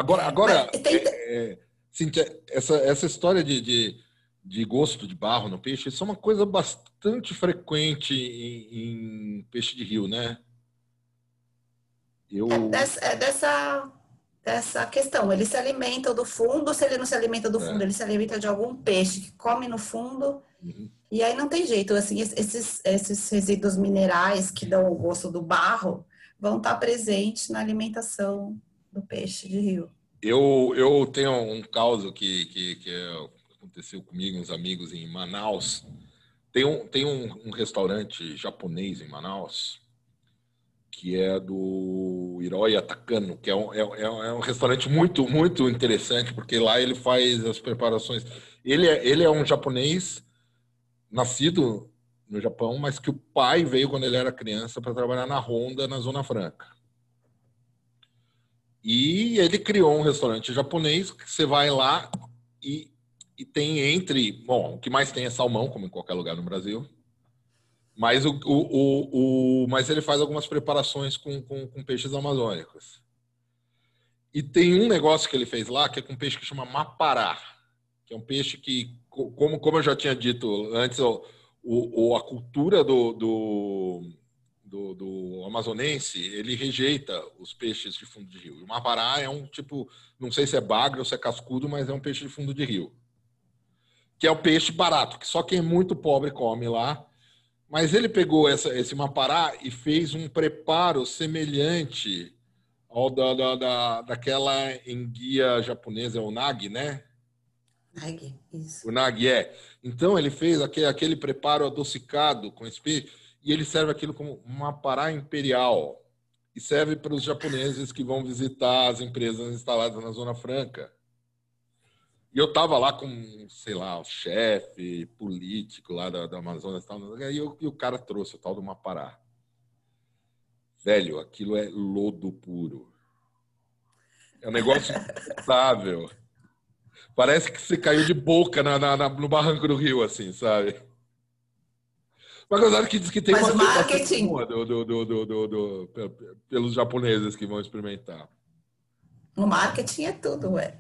A: Agora, agora tem... é, Cíntia, essa, essa história de, de de gosto de barro no peixe, isso é uma coisa bastante frequente em, em peixe de rio, né?
B: Eu... É, dessa, é dessa, dessa questão. Ele se alimenta do fundo, se ele não se alimenta do é. fundo, ele se alimenta de algum peixe que come no fundo. Uhum. E aí não tem jeito, assim, esses, esses resíduos minerais que dão o gosto do barro vão estar presentes na alimentação do peixe de rio.
A: Eu, eu tenho um caso que, que, que eu aconteceu comigo, uns amigos em Manaus. Tem um, tem um, um restaurante japonês em Manaus que é do Hiroi Atakano, que é um, é, é, é um restaurante muito, muito interessante, porque lá ele faz as preparações. Ele é, ele é um japonês nascido no Japão, mas que o pai veio quando ele era criança para trabalhar na Honda, na Zona Franca. E ele criou um restaurante japonês que você vai lá e e tem entre, bom, o que mais tem é salmão, como em qualquer lugar no Brasil. Mas, o, o, o, o mas ele faz algumas preparações com, com, com, peixes amazônicos. E tem um negócio que ele fez lá, que é com um peixe que chama mapará, que é um peixe que, como, como eu já tinha dito antes, o, o, a cultura do, do, do, do, amazonense, ele rejeita os peixes de fundo de rio. E o mapará é um tipo, não sei se é bagre ou se é cascudo, mas é um peixe de fundo de rio que é o peixe barato, que só quem é muito pobre come lá. Mas ele pegou essa, esse mapará e fez um preparo semelhante ao da, da, da, daquela enguia japonesa, o nagi, né?
B: Nagi, isso.
A: O nagi, é. Então ele fez aquele, aquele preparo adocicado com esse peixe e ele serve aquilo como mapará imperial. E serve para os japoneses que vão visitar as empresas instaladas na Zona Franca. E eu tava lá com, sei lá, o chefe político lá da, da Amazonas e tal, e, eu, e o cara trouxe o tal do Mapará. Velho, aquilo é lodo puro. É um negócio insuportável. Parece que você caiu de boca na, na, na, no barranco do rio, assim, sabe? Mas coisa que diz que tem
B: Mas uma marketing
A: do, do, do, do, pelos japoneses que vão experimentar.
B: No marketing é tudo, ué.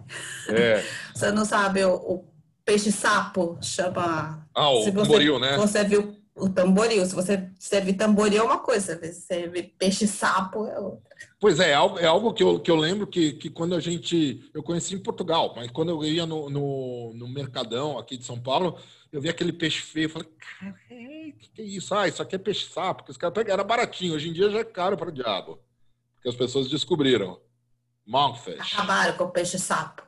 A: É.
B: Você não sabe o, o peixe-sapo chama.
A: Ah, o tamboril, né?
B: Você viu o tamboril. Se você serve tamboril é uma coisa, se serve peixe-sapo é outra.
A: Pois é, é algo, é algo que, eu, que eu lembro que, que quando a gente. Eu conheci em Portugal, mas quando eu ia no, no, no Mercadão aqui de São Paulo, eu vi aquele peixe feio. Eu falei, cara, o que, que é isso? Ah, isso aqui é peixe-sapo. Era baratinho, hoje em dia já é caro para o diabo. Porque as pessoas descobriram. Monkfish.
B: Acabaram com o peixe-sapo.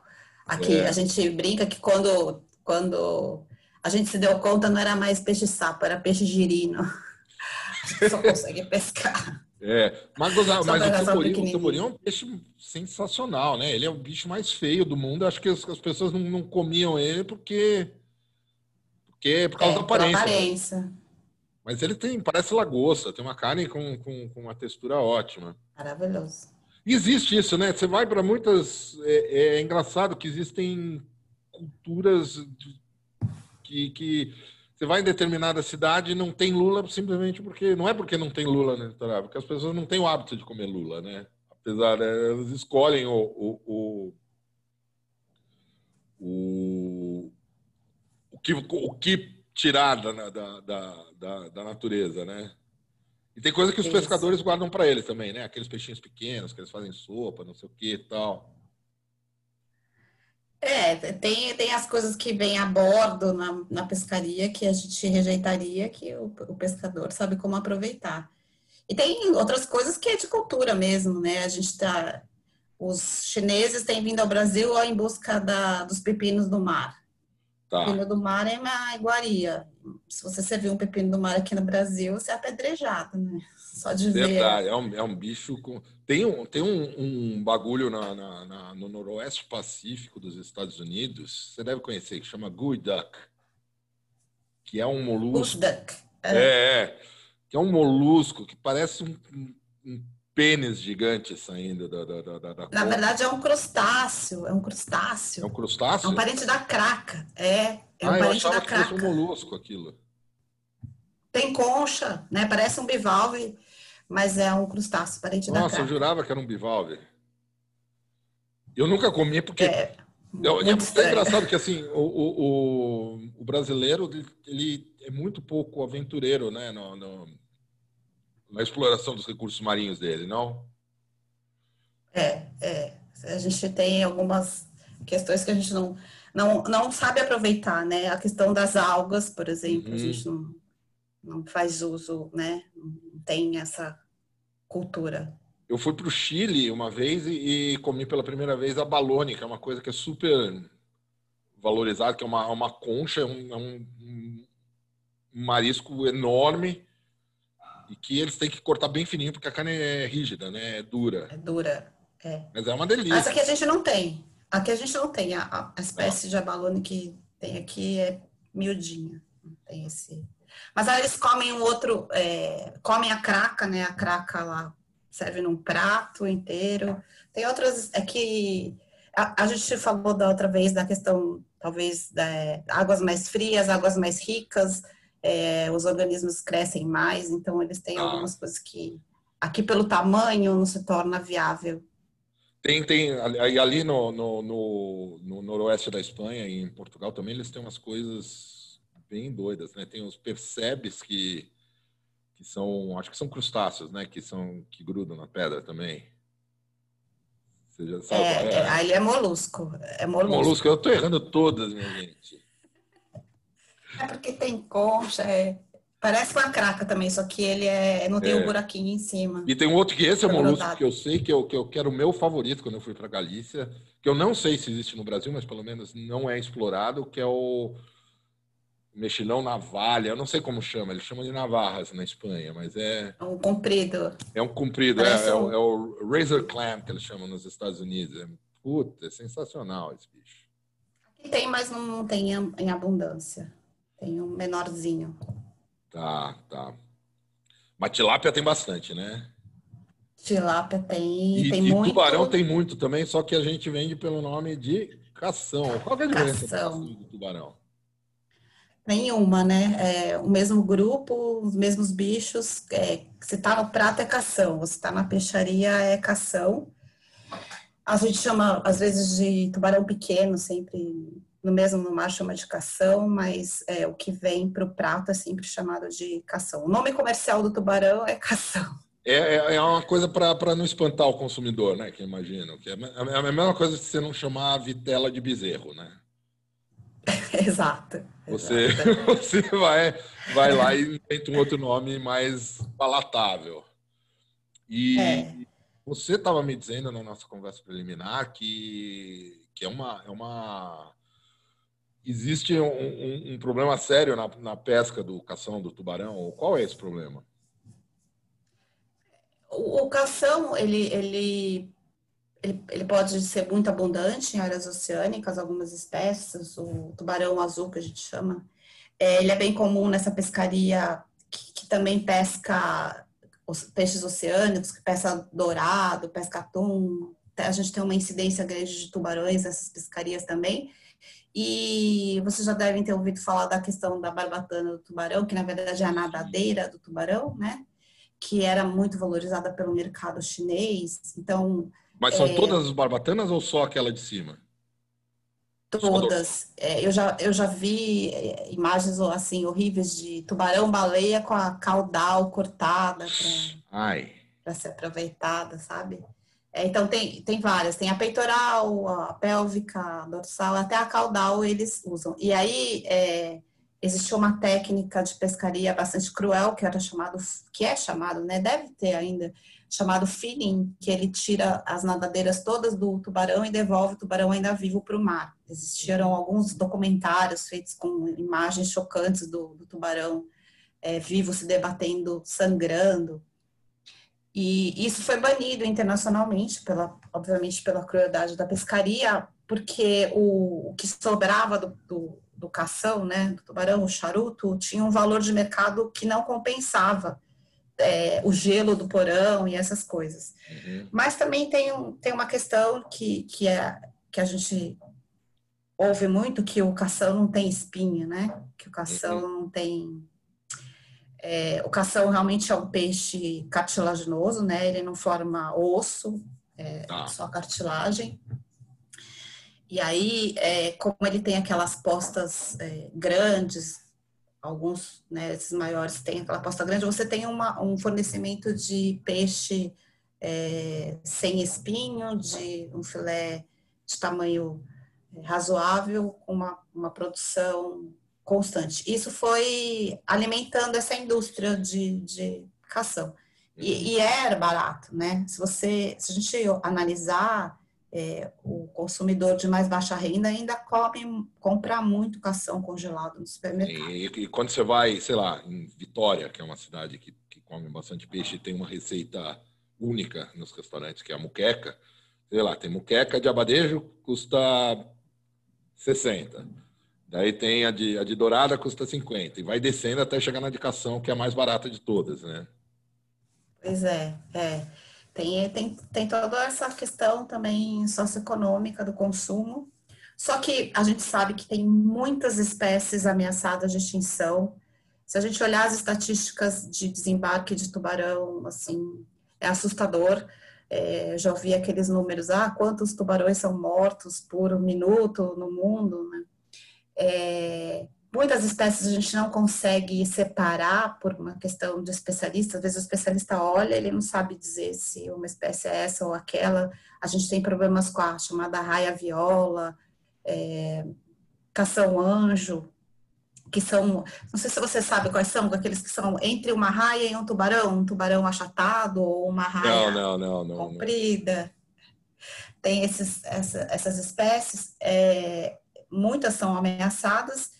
B: Aqui é. a gente brinca que quando, quando a gente se deu conta não era mais peixe-sapo, era peixe-girino. Só consegue pescar.
A: É, mas, mas o tamborim, o tamborim é um peixe sensacional, né? Ele é o bicho mais feio do mundo. Acho que as, as pessoas não, não, comiam ele porque, porque por causa é, da aparência.
B: aparência.
A: Mas ele tem, parece lagosta, tem uma carne com, com, com uma textura ótima.
B: Maravilhoso.
A: existe isso, né? Você vai para muitas. É, é, engraçado que existem culturas que, que você vai em determinada cidade e não tem lula simplesmente porque. Não é porque não tem lula no litoral, porque as pessoas não têm o hábito de comer lula, né? Apesar, né, elas escolhem o, o, o, o que, o que tirar da, da, da, da, natureza, né? E tem coisa que os pescadores guardam para eles também, né? Aqueles peixinhos pequenos que eles fazem sopa, não sei o que e tal.
B: É, tem, tem as coisas que vêm a bordo na, na pescaria que a gente rejeitaria, que o, o pescador sabe como aproveitar. E tem outras coisas que é de cultura mesmo, né? A gente tá. Os chineses têm vindo ao Brasil em busca da, dos pepinos do mar. Tá. Pepino do mar é uma iguaria. Se você servir um pepino do mar aqui no Brasil, você é apedrejado, né? Só de
A: Verdade. ver. É um, é um bicho com. Tem um, tem um, um bagulho na, na, na, no noroeste pacífico dos Estados Unidos, você deve conhecer, que chama Duck, que é um molusco.
B: Duck.
A: É. é, é, que é um molusco que parece um, um, um pênis gigante saindo da, da, da, da
B: Na verdade, é um crustáceo. É um crustáceo.
A: É um crustáceo?
B: É um parente da craca. É, é um
A: ah,
B: parente da
A: craca. Que fosse um molusco aquilo.
B: Tem concha, né? Parece um bivalve mas é um crustáceo, parente
A: Nossa,
B: da Nossa,
A: eu jurava que era um bivalve. Eu nunca comi porque... É, eu, é engraçado que assim, o, o, o, brasileiro ele é muito pouco aventureiro né, no, no, na exploração dos recursos marinhos dele, não?
B: É, é. A gente tem algumas questões que a gente não, não, não sabe aproveitar, né? A questão das algas, por exemplo, uhum. a gente não, não faz uso, né? Não tem essa cultura.
A: Eu fui para o Chile uma vez e, e, comi pela primeira vez a balone, que é uma coisa que é super valorizada, que é uma, uma concha, é um, é um, um marisco enorme e que eles têm que cortar bem fininho porque a carne é rígida, né? É dura.
B: É dura, é.
A: Mas é uma delícia.
B: Mas aqui a gente não tem. Aqui a gente não tem. A, a espécie não. de abalone que tem aqui é miudinha. Não tem esse mas aí eles comem um outro, é, comem a craca, né? A craca lá serve num prato inteiro. Tem outras, é que a, a gente falou da outra vez da questão, talvez, da, águas mais frias, águas mais ricas, é, os organismos crescem mais, então eles têm ah. algumas coisas que aqui pelo tamanho não se torna viável.
A: Tem, tem, ali no, no, no, no noroeste da Espanha e em Portugal também eles têm umas coisas bem doidas, né? Tem os percebes que que são, acho que são crustáceos, né? Que são que grudam na pedra também.
B: Você já sabe é, é? Ele é molusco. É molusco.
A: Molusco, eu tô errando todas, minha gente.
B: É porque tem concha, é... Parece uma craca também, só que ele é, não tem é. um buraquinho em cima.
A: E tem um outro que esse é o molusco que eu sei que eu, que eu quero o meu favorito quando eu fui para Galícia, que eu não sei se existe no Brasil, mas pelo menos não é explorado, que é o mexilhão navalha, eu não sei como chama, eles chamam de navarras na Espanha, mas é...
B: É um comprido.
A: É um comprido, é, é, um... é, o razor clam que eles chamam nos Estados Unidos. É, puta, é sensacional esse bicho.
B: Aqui tem, mas não tem em abundância. Tem um menorzinho.
A: Tá, tá. Mas tilápia tem bastante, né?
B: Tilápia tem,
A: e,
B: tem
A: e
B: muito.
A: tubarão tem muito também, só que a gente vende pelo nome de cação. Qual é a diferença cação. do tubarão?
B: Nenhuma, né? É, o mesmo grupo, os mesmos bichos. É, se tá no prato é cação, se tá na peixaria é cação. A gente chama, às vezes, de tubarão pequeno, sempre no mesmo no mar chama de cação, mas é, o que vem para o prato é sempre chamado de cação. O nome comercial do tubarão é cação.
A: É, é, é uma coisa para não espantar o consumidor, né? Que imagino. Que é, é a mesma coisa que você não chamar a vitela de bezerro, né?
B: Exato.
A: Você, você vai, vai lá e inventa um outro nome mais palatável. E é. você estava me dizendo na nossa conversa preliminar que, que é, uma, é uma. Existe um, um, um problema sério na, na pesca do cação do tubarão. Qual é esse problema?
B: O, o cação, ele, ele ele, ele, pode ser muito abundante em áreas oceânicas, algumas espécies, o tubarão azul que a gente chama. É, ele é bem comum nessa pescaria que, que também pesca os peixes oceânicos, que pesca dourado, pesca atum. A gente tem uma incidência grande de tubarões nessas pescarias também. E vocês já devem ter ouvido falar da questão da barbatana do tubarão, que na verdade é a nadadeira do tubarão, né? Que era muito valorizada pelo mercado chinês. Então.
A: Mas são é... todas as barbatanas ou só aquela de cima?
B: Todas. É, eu, já, eu já vi é, imagens assim horríveis de tubarão-baleia com a caudal cortada para ser aproveitada, sabe? É, então tem, tem várias, tem a peitoral, a pélvica, a dorsal, até a caudal eles usam. E aí é, existiu uma técnica de pescaria bastante cruel que era chamado, que é chamado, né? Deve ter ainda chamado feeding, que ele tira as nadadeiras todas do tubarão e devolve o tubarão ainda vivo para o mar. Existiram alguns documentários feitos com imagens chocantes do, do tubarão é, vivo se debatendo, sangrando. E isso foi banido internacionalmente, pela, obviamente pela crueldade da pescaria, porque o, o que sobrava do, do, do cação, né, do tubarão, o charuto, tinha um valor de mercado que não compensava é, o gelo do porão e essas coisas. Uhum. Mas também tem, um, tem uma questão que, que, é, que a gente ouve muito, que o cação não tem espinha, né? Que o cação uhum. não tem... É, o cação realmente é um peixe cartilaginoso, né? Ele não forma osso, é ah. só cartilagem. E aí, é, como ele tem aquelas postas é, grandes, alguns, né, esses maiores têm aquela aposta grande, você tem uma, um fornecimento de peixe é, sem espinho, de um filé de tamanho é, razoável, com uma, uma produção constante. Isso foi alimentando essa indústria de, de cação. E, e era barato, né? Se você, se a gente analisar é, o consumidor de mais baixa renda ainda come, compra muito cação congelado no supermercado.
A: E, e, quando você vai, sei lá, em Vitória, que é uma cidade que, que come bastante peixe, tem uma receita única nos restaurantes, que é a muqueca. Sei lá, tem muqueca de abadejo, custa 60. Daí tem a de, a de dourada, custa 50. E vai descendo até chegar na de cação, que é a mais barata de todas, né?
B: Pois é, é. Tem, tem, tem toda essa questão também socioeconômica do consumo. Só que a gente sabe que tem muitas espécies ameaçadas de extinção. Se a gente olhar as estatísticas de desembarque de tubarão, assim, é assustador. É, já ouvi aqueles números, ah, quantos tubarões são mortos por minuto no mundo, né? É, Muitas espécies a gente não consegue separar por uma questão de especialista. Às vezes o especialista olha, ele não sabe dizer se uma espécie é essa ou aquela. A gente tem problemas com a chamada raia viola, é, cação-anjo, que são, não sei se você sabe quais são, aqueles que são entre uma raia e um tubarão, um tubarão achatado ou uma raia
A: não, não, não,
B: comprida. Tem esses, essa, essas espécies, é, muitas são ameaçadas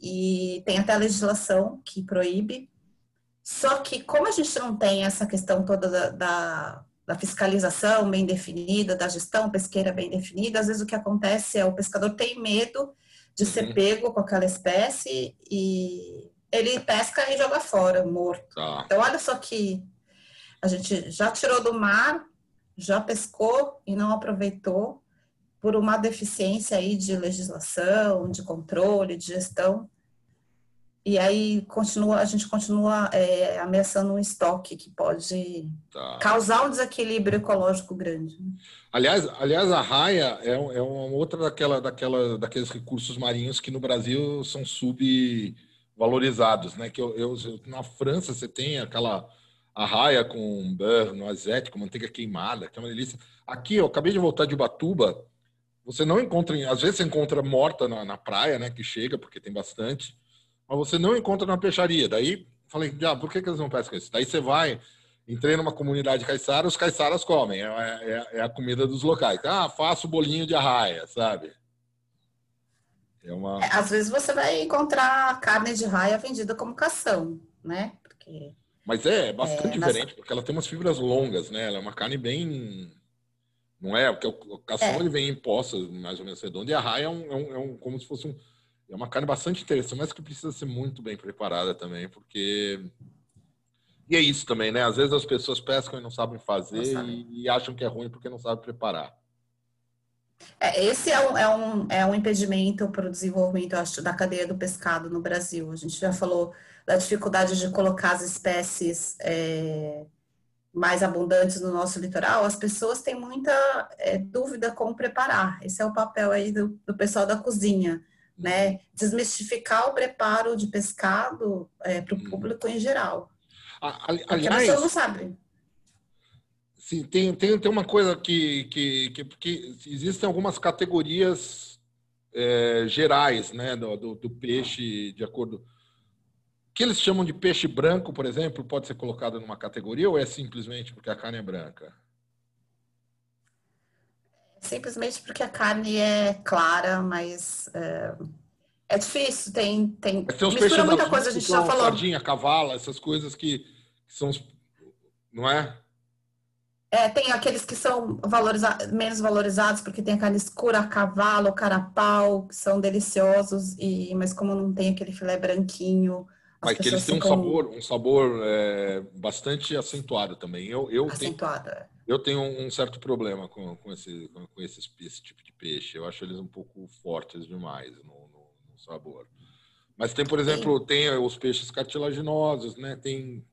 B: e tem até legislação que proíbe. Só que, como a gente não tem essa questão toda da, da, da, fiscalização bem definida, da gestão pesqueira bem definida, às vezes o que acontece é o pescador tem medo de ser uhum. pego com aquela espécie e ele pesca e joga fora, morto. Ah. Então, olha só que a gente já tirou do mar, já pescou e não aproveitou por uma deficiência aí de legislação, de controle, de gestão. E aí continua, a gente continua é, ameaçando um estoque que pode tá. causar um desequilíbrio ecológico grande.
A: Aliás, aliás a raia é, é uma outra daquela, daquela, daqueles recursos marinhos que no Brasil são subvalorizados, né? Que eu, eu, na França você tem aquela a raia com beurre, noisette, com manteiga queimada, que é uma delícia. Aqui, eu acabei de voltar de Ubatuba, você não encontra, às vezes você encontra morta na, na praia, né, que chega, porque tem bastante, mas você não encontra na peixaria. Daí, falei, ah, por que, que eles não pescam isso? Daí você vai, entrei numa comunidade caiçara, os caiçaras comem, é, é, é, a comida dos locais. Ah, faço bolinho de arraia, sabe?
B: É uma... É, às vezes você vai encontrar carne de raia vendida como cação, né? Porque...
A: Mas é bastante é, diferente, nas... porque ela tem umas fibras longas, né? Ela é uma carne bem não é? Porque o cação é. vem em poças mais ou menos redondas e a raia é, um, é, um, é um, como se fosse um. É uma carne bastante interessante, mas que precisa ser muito bem preparada também, porque E é isso também, né? Às vezes as pessoas pescam e não sabem fazer não e, e, acham que é ruim porque não sabem preparar.
B: É, esse é um, é, um, é um impedimento para o desenvolvimento, acho, da cadeia do pescado no Brasil. A gente já falou da dificuldade de colocar as espécies é, mais abundantes no nosso litoral. As pessoas têm muita é, dúvida como preparar. Esse é o papel aí do, do pessoal da cozinha né? Desmistificar o preparo de pescado é, para o uhum. público em geral.
A: Aliás, a pessoa não sabe. Sim, tem, tem, tem uma coisa que, que, que, que existem algumas categorias é, gerais né, do, do, do, peixe, de acordo. O que eles chamam de peixe branco, por exemplo, pode ser colocado numa categoria ou é simplesmente porque a carne é branca?
B: Simplesmente porque a carne é clara, mas é, é difícil, tem, tem,
A: tem os mistura muita coisa, a gente já falou. Sardinha, cavala, essas coisas que, que são, não é?
B: É, tem aqueles que são valorizados, menos valorizados, porque tem a carne escura, cavalo, carapau, que são deliciosos, e, mas como não tem aquele filé branquinho.
A: Mas que eles têm ficam... um sabor, um sabor é, bastante acentuado também. Eu, eu acentuado, tenho. Eu tenho um certo problema com, com, esse, com esses, esse tipo de peixe. Eu acho eles um pouco fortes demais no, no, no sabor. Mas tem, por exemplo, Sim. tem os peixes cartilaginosos, né? Tem.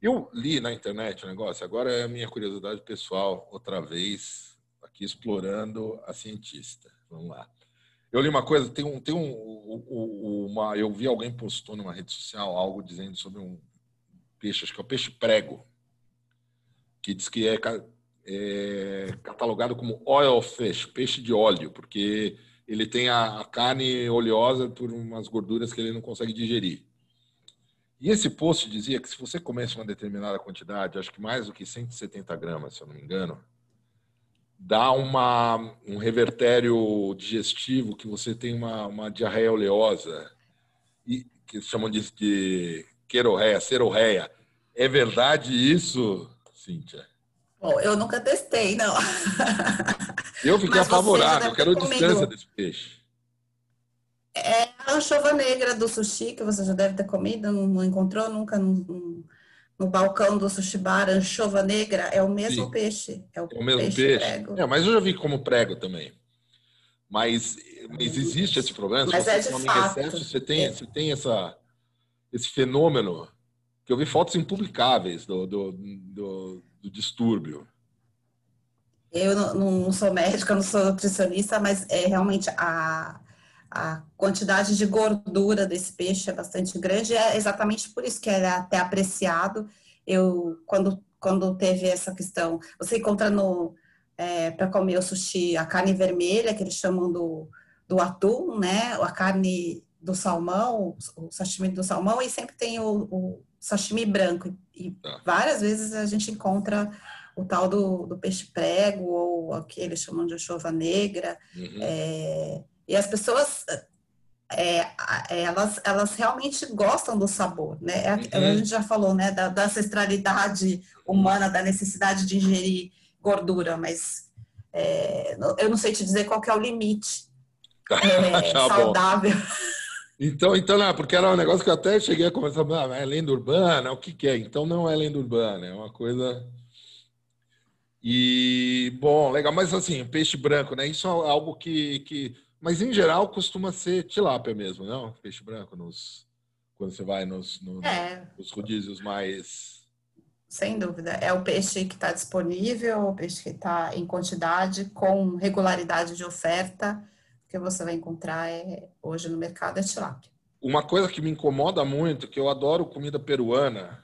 A: Eu li na internet o negócio, agora é a minha curiosidade pessoal, outra vez, aqui explorando a cientista. Vamos lá. Eu li uma coisa, tem um, tem um, uma, eu vi alguém postou numa rede social algo dizendo sobre um peixe, acho que é o peixe prego que diz que é, é catalogado como oil fish, peixe de óleo, porque ele tem a, a, carne oleosa por umas gorduras que ele não consegue digerir. E esse post dizia que se você comesse uma determinada quantidade, acho que mais do que 170 gramas, se eu não me engano, dá uma, um revertério digestivo que você tem uma, uma diarreia oleosa, e, que chamam de, de querorreia, serorreia. É verdade isso? Cíntia?
B: Bom, eu nunca testei, não.
A: Eu fiquei Mas apavorado, eu quero distância desse peixe.
B: É a anchova negra do sushi, que você já deve ter comido, não, encontrou nunca no, no, balcão do sushi bar, anchova negra, é o mesmo Sim. peixe. É o, é o mesmo peixe. peixe. Prego.
A: É, mas eu já vi como prego também. Mas, mas existe esse problema?
B: Mas é de fato.
A: excesso, você tem, é. você tem essa, esse fenômeno que eu vi fotos impublicáveis do, do, do, do distúrbio.
B: Eu não, não, sou médica, não sou nutricionista, mas é realmente a, a quantidade de gordura desse peixe é bastante grande. É exatamente por isso que é até apreciado. Eu, quando, quando teve essa questão, você encontra no é, para comer o sushi a carne vermelha, que eles chamam do, do atum, né? A carne do salmão, o sashimi do salmão, e sempre tem o, o sashimi branco. E tá. várias vezes a gente encontra o tal do, do peixe prego, ou o que eles chamam de chova negra. Uhum. É, e as pessoas, é, elas, elas realmente gostam do sabor, né? É uhum. A gente já falou, né, da, da, ancestralidade humana, da necessidade de ingerir gordura, mas é, eu não sei te dizer qual que é o limite é, tá saudável.
A: Então, então não, porque era um negócio que eu até cheguei a começar a ah, é lenda urbana, o que, que é? Então não é lenda urbana, é uma coisa. E, bom, legal, mas assim, peixe branco, né? Isso é algo que. que... Mas em geral costuma ser tilápia mesmo, não? Peixe branco nos. Quando você vai nos, nos, é. nos rodízios mais.
B: Sem dúvida. É o peixe que está disponível, o peixe que está em quantidade, com regularidade de oferta que você vai encontrar é, hoje no mercado é tilápia.
A: Uma coisa que me incomoda muito, que eu adoro comida peruana,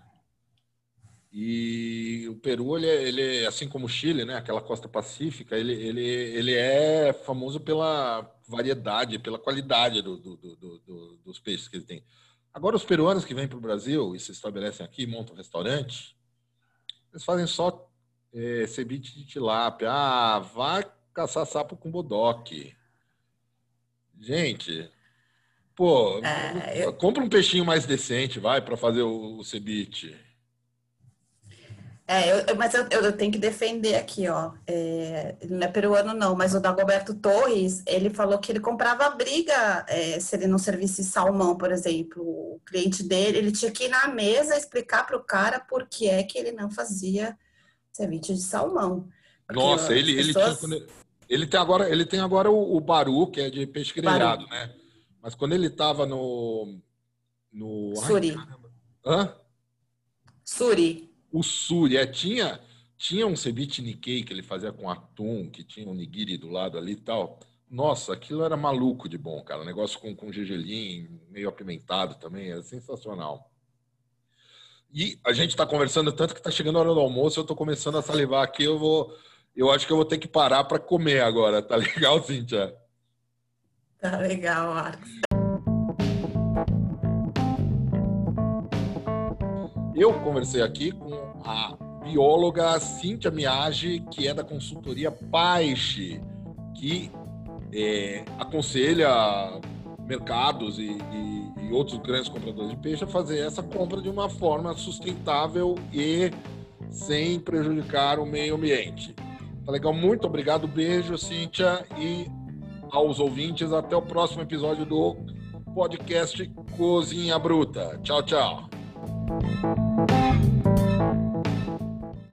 A: e o Peru, ele, é, ele é, assim como o Chile, né, aquela costa pacífica, ele, ele, ele é famoso pela variedade, pela qualidade do, do, do, do dos peixes que ele tem. Agora, os peruanos que vêm para o Brasil e se estabelecem aqui, montam um restaurante, eles fazem só é, ceviche de tilápia. Ah, vai caçar sapo com bodoque. Gente, pô, é, eu... compra um peixinho mais decente, vai, para fazer o, o ceviche.
B: É, eu, mas eu, eu, tenho que defender aqui, ó. É, não é peruano, não, mas o Dagoberto Torres, ele falou que ele comprava briga é, se ele não servisse salmão, por exemplo. O cliente dele, ele tinha que ir na mesa explicar para o cara por que é que ele não fazia ceviche de salmão.
A: Porque Nossa, ele, pessoas... ele, tinha, ele tem agora, ele tem agora o, o baru, que é de peixe grelhado, né? Mas quando ele estava no. no
B: Suri. Ai, Hã? Suri.
A: O Suri, é, tinha, tinha um ceviche Nikkei que ele fazia com atum, que tinha um nigiri do lado ali e tal. Nossa, aquilo era maluco de bom, cara. negócio com, com gergelim, meio apimentado também, era sensacional. E a gente está conversando tanto que está chegando a hora do almoço, eu estou começando a salivar aqui, eu vou, eu acho que eu vou ter que parar para comer agora, tá legal, Cíntia?
B: Tá legal, Marcos.
A: Eu conversei aqui com a bióloga Cíntia Miage, que é da consultoria Paixe, que é, aconselha mercados e, e, e, outros grandes compradores de peixe a fazer essa compra de uma forma sustentável e sem prejudicar o meio ambiente. Tá legal? Muito obrigado, beijo, Cíntia, e aos ouvintes, até o próximo episódio do podcast Cozinha Bruta. Tchau, tchau. You.